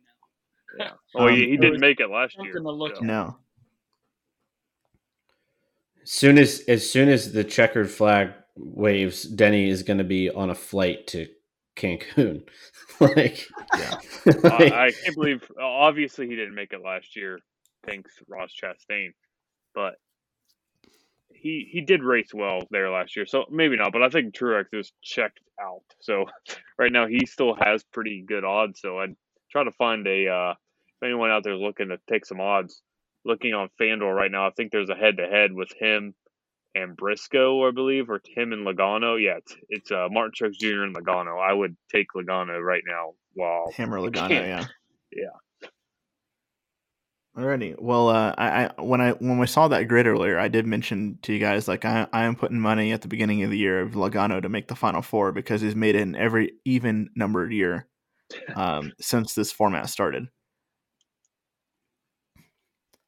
now. Yeah. Well, Um, he, he didn't make it last year. to look so. No, soon as as soon as the checkered flag waves, Denny is going to be on a flight to Cancun. [LAUGHS] like, Yeah. [LAUGHS] like- I, I can't believe. Obviously, he didn't make it last year. Thanks, Ross Chastain. But he he did race well there last year, so maybe not. But I think Truex is checked out. So [LAUGHS] right now he still has pretty good odds. So I'd try to find a uh, if anyone out there is looking to take some odds. Looking on FanDuel right now, I think there's a head to head with him and Briscoe, I believe, or him and Logano. Yeah, it's, it's uh, Martin Truex Jr. and Logano. I would take Logano right now. While Hammer Logano. Yeah. [LAUGHS] Yeah. Alrighty. Well, uh, I, I when I when we saw that grid earlier, I did mention to you guys like I I am putting money at the beginning of the year of Logano to make the final four because he's made it in every even numbered year [LAUGHS] um, since this format started.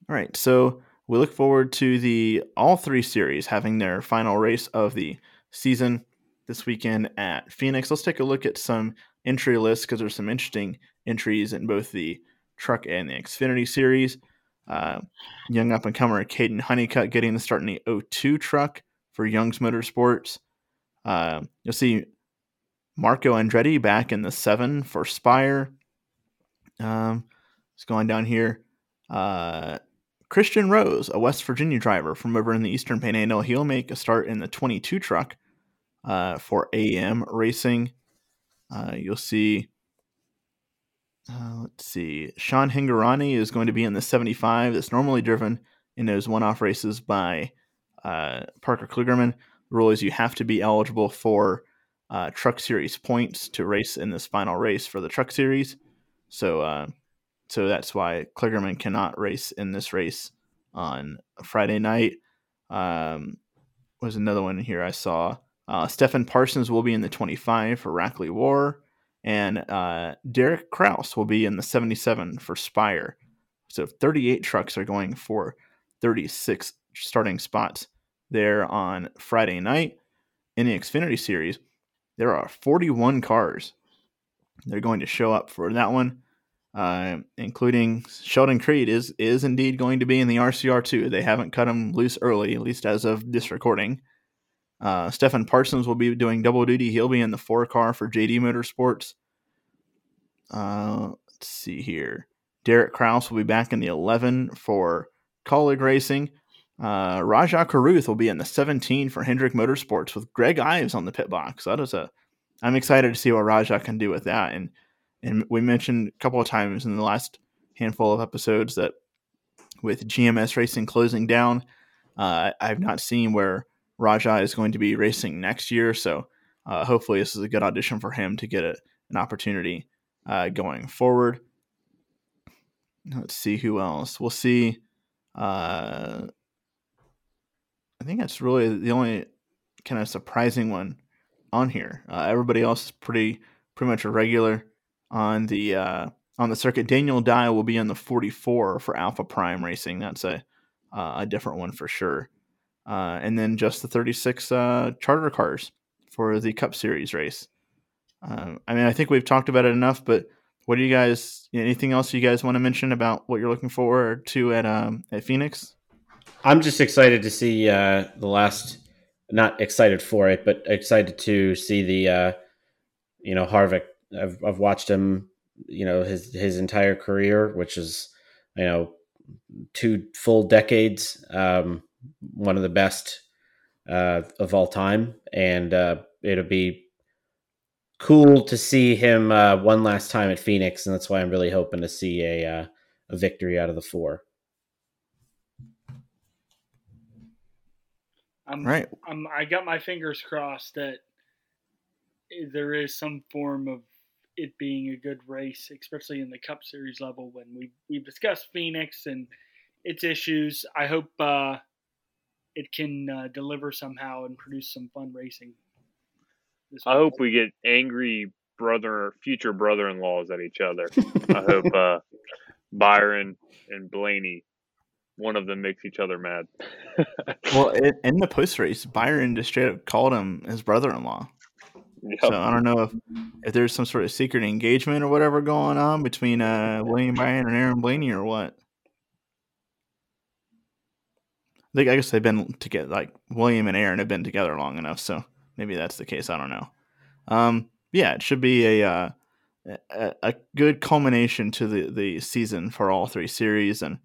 All right, so we look forward to the all three series having their final race of the season this weekend at Phoenix. Let's take a look at some entry lists because there's some interesting entries in both the truck and the Xfinity series. Uh, young up and comer Caden Honeycutt getting the start in the 02 truck for Young's Motorsports. Uh, you'll see Marco Andretti back in the seven for Spire. Um, it's going down here. Uh, Christian Rose, a West Virginia driver from over in the Eastern Panhandle, he'll make a start in the 22 truck uh, for AM Racing. Uh, you'll see. Uh, let's see. Sean Hingorani is going to be in the 75. That's normally driven in those one-off races by uh, Parker Kligerman. The rule is you have to be eligible for uh, Truck Series points to race in this final race for the Truck Series. So, uh, so that's why Kligerman cannot race in this race on Friday night. Um, was another one here I saw. Uh, Stefan Parsons will be in the 25 for Rackley War, and uh, Derek Kraus will be in the 77 for Spire. So 38 trucks are going for 36 starting spots there on Friday night. In the Xfinity Series, there are 41 cars. They're going to show up for that one, uh, including Sheldon Creed is is indeed going to be in the RCR too. They haven't cut him loose early, at least as of this recording. Uh, Stefan Parsons will be doing double duty. He'll be in the four car for JD Motorsports. Uh, let's see here. Derek Kraus will be back in the 11 for Kaulig Racing. Uh, Rajah Caruth will be in the 17 for Hendrick Motorsports with Greg Ives on the pit box. That is a, I'm excited to see what Rajah can do with that. And and we mentioned a couple of times in the last handful of episodes that with GMS Racing closing down, uh, I've not seen where Rajah is going to be racing next year, so uh, hopefully this is a good audition for him to get a, an opportunity uh, going forward. Let's see who else. We'll see. Uh, I think that's really the only kind of surprising one on here. Uh, everybody else is pretty pretty much a regular on the uh, on the circuit. Daniel Dye will be on the 44 for Alpha Prime Racing. That's a uh, a different one for sure. Uh, and then just the 36 uh, charter cars for the Cup Series race. Um, I mean, I think we've talked about it enough, but what do you guys? Anything else you guys want to mention about what you're looking forward to at um, at Phoenix? I'm just excited to see uh, the last. Not excited for it, but excited to see the, uh, you know, Harvick. I've, I've watched him, you know, his his entire career, which is, you know, two full decades. Um, one of the best uh, of all time, and uh, it'll be cool to see him uh, one last time at Phoenix, and that's why I'm really hoping to see a uh, a victory out of the four. I'm, Right. I'm, I got my fingers crossed that there is some form of it being a good race, especially in the Cup Series level. When we we've discussed Phoenix and its issues, I hope uh, it can uh, deliver somehow and produce some fun racing. I week. hope we get angry brother, future brother-in-laws at each other. I hope uh, [LAUGHS] Byron and Blaney, one of them makes each other mad. [LAUGHS] Well, in, in the post race, Byron just straight up called him his brother in law. Yep. So I don't know if, if there's some sort of secret engagement or whatever going on between uh, William Byron and Aaron Blaney or what. I think I guess they've been together. Like William and Aaron have been together long enough, so maybe that's the case. I don't know. Um, yeah, it should be a, uh, a a good culmination to the the season for all three series. And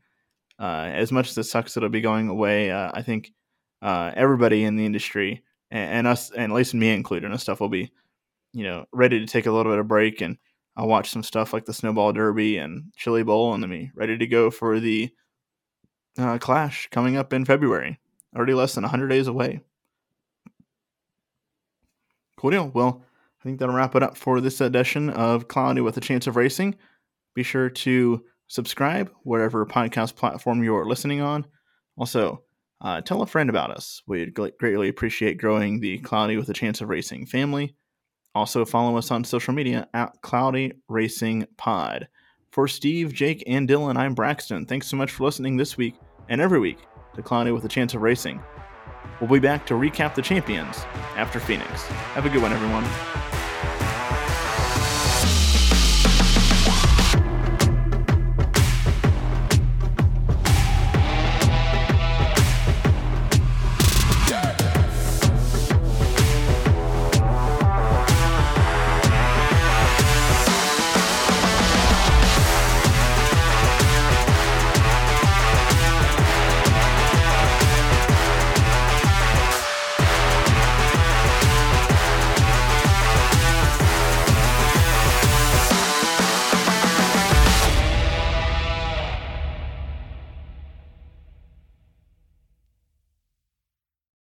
uh, as much as it sucks, it'll be going away. Uh, I think uh, everybody in the industry and, and us, and at least me included, and stuff will be, you know, ready to take a little bit of break and I'll watch some stuff like the Snowball Derby and Chili Bowl, and then be ready to go for the uh, Clash coming up in February. Already less than 100 days away. Cool deal. Well, I think that'll wrap it up for this edition of Cloudy with a Chance of Racing. Be sure to subscribe wherever podcast platform you're listening on. Also, uh, tell a friend about us. We'd greatly appreciate growing the Cloudy with a Chance of Racing family. Also, follow us on social media at Cloudy Racing Pod. For Steve, Jake, and Dillon, I'm Braxton. Thanks so much for listening this week and every week to Cloudy with a Chance of Racing. We'll be back to recap the champions after Phoenix. Have a good one, everyone.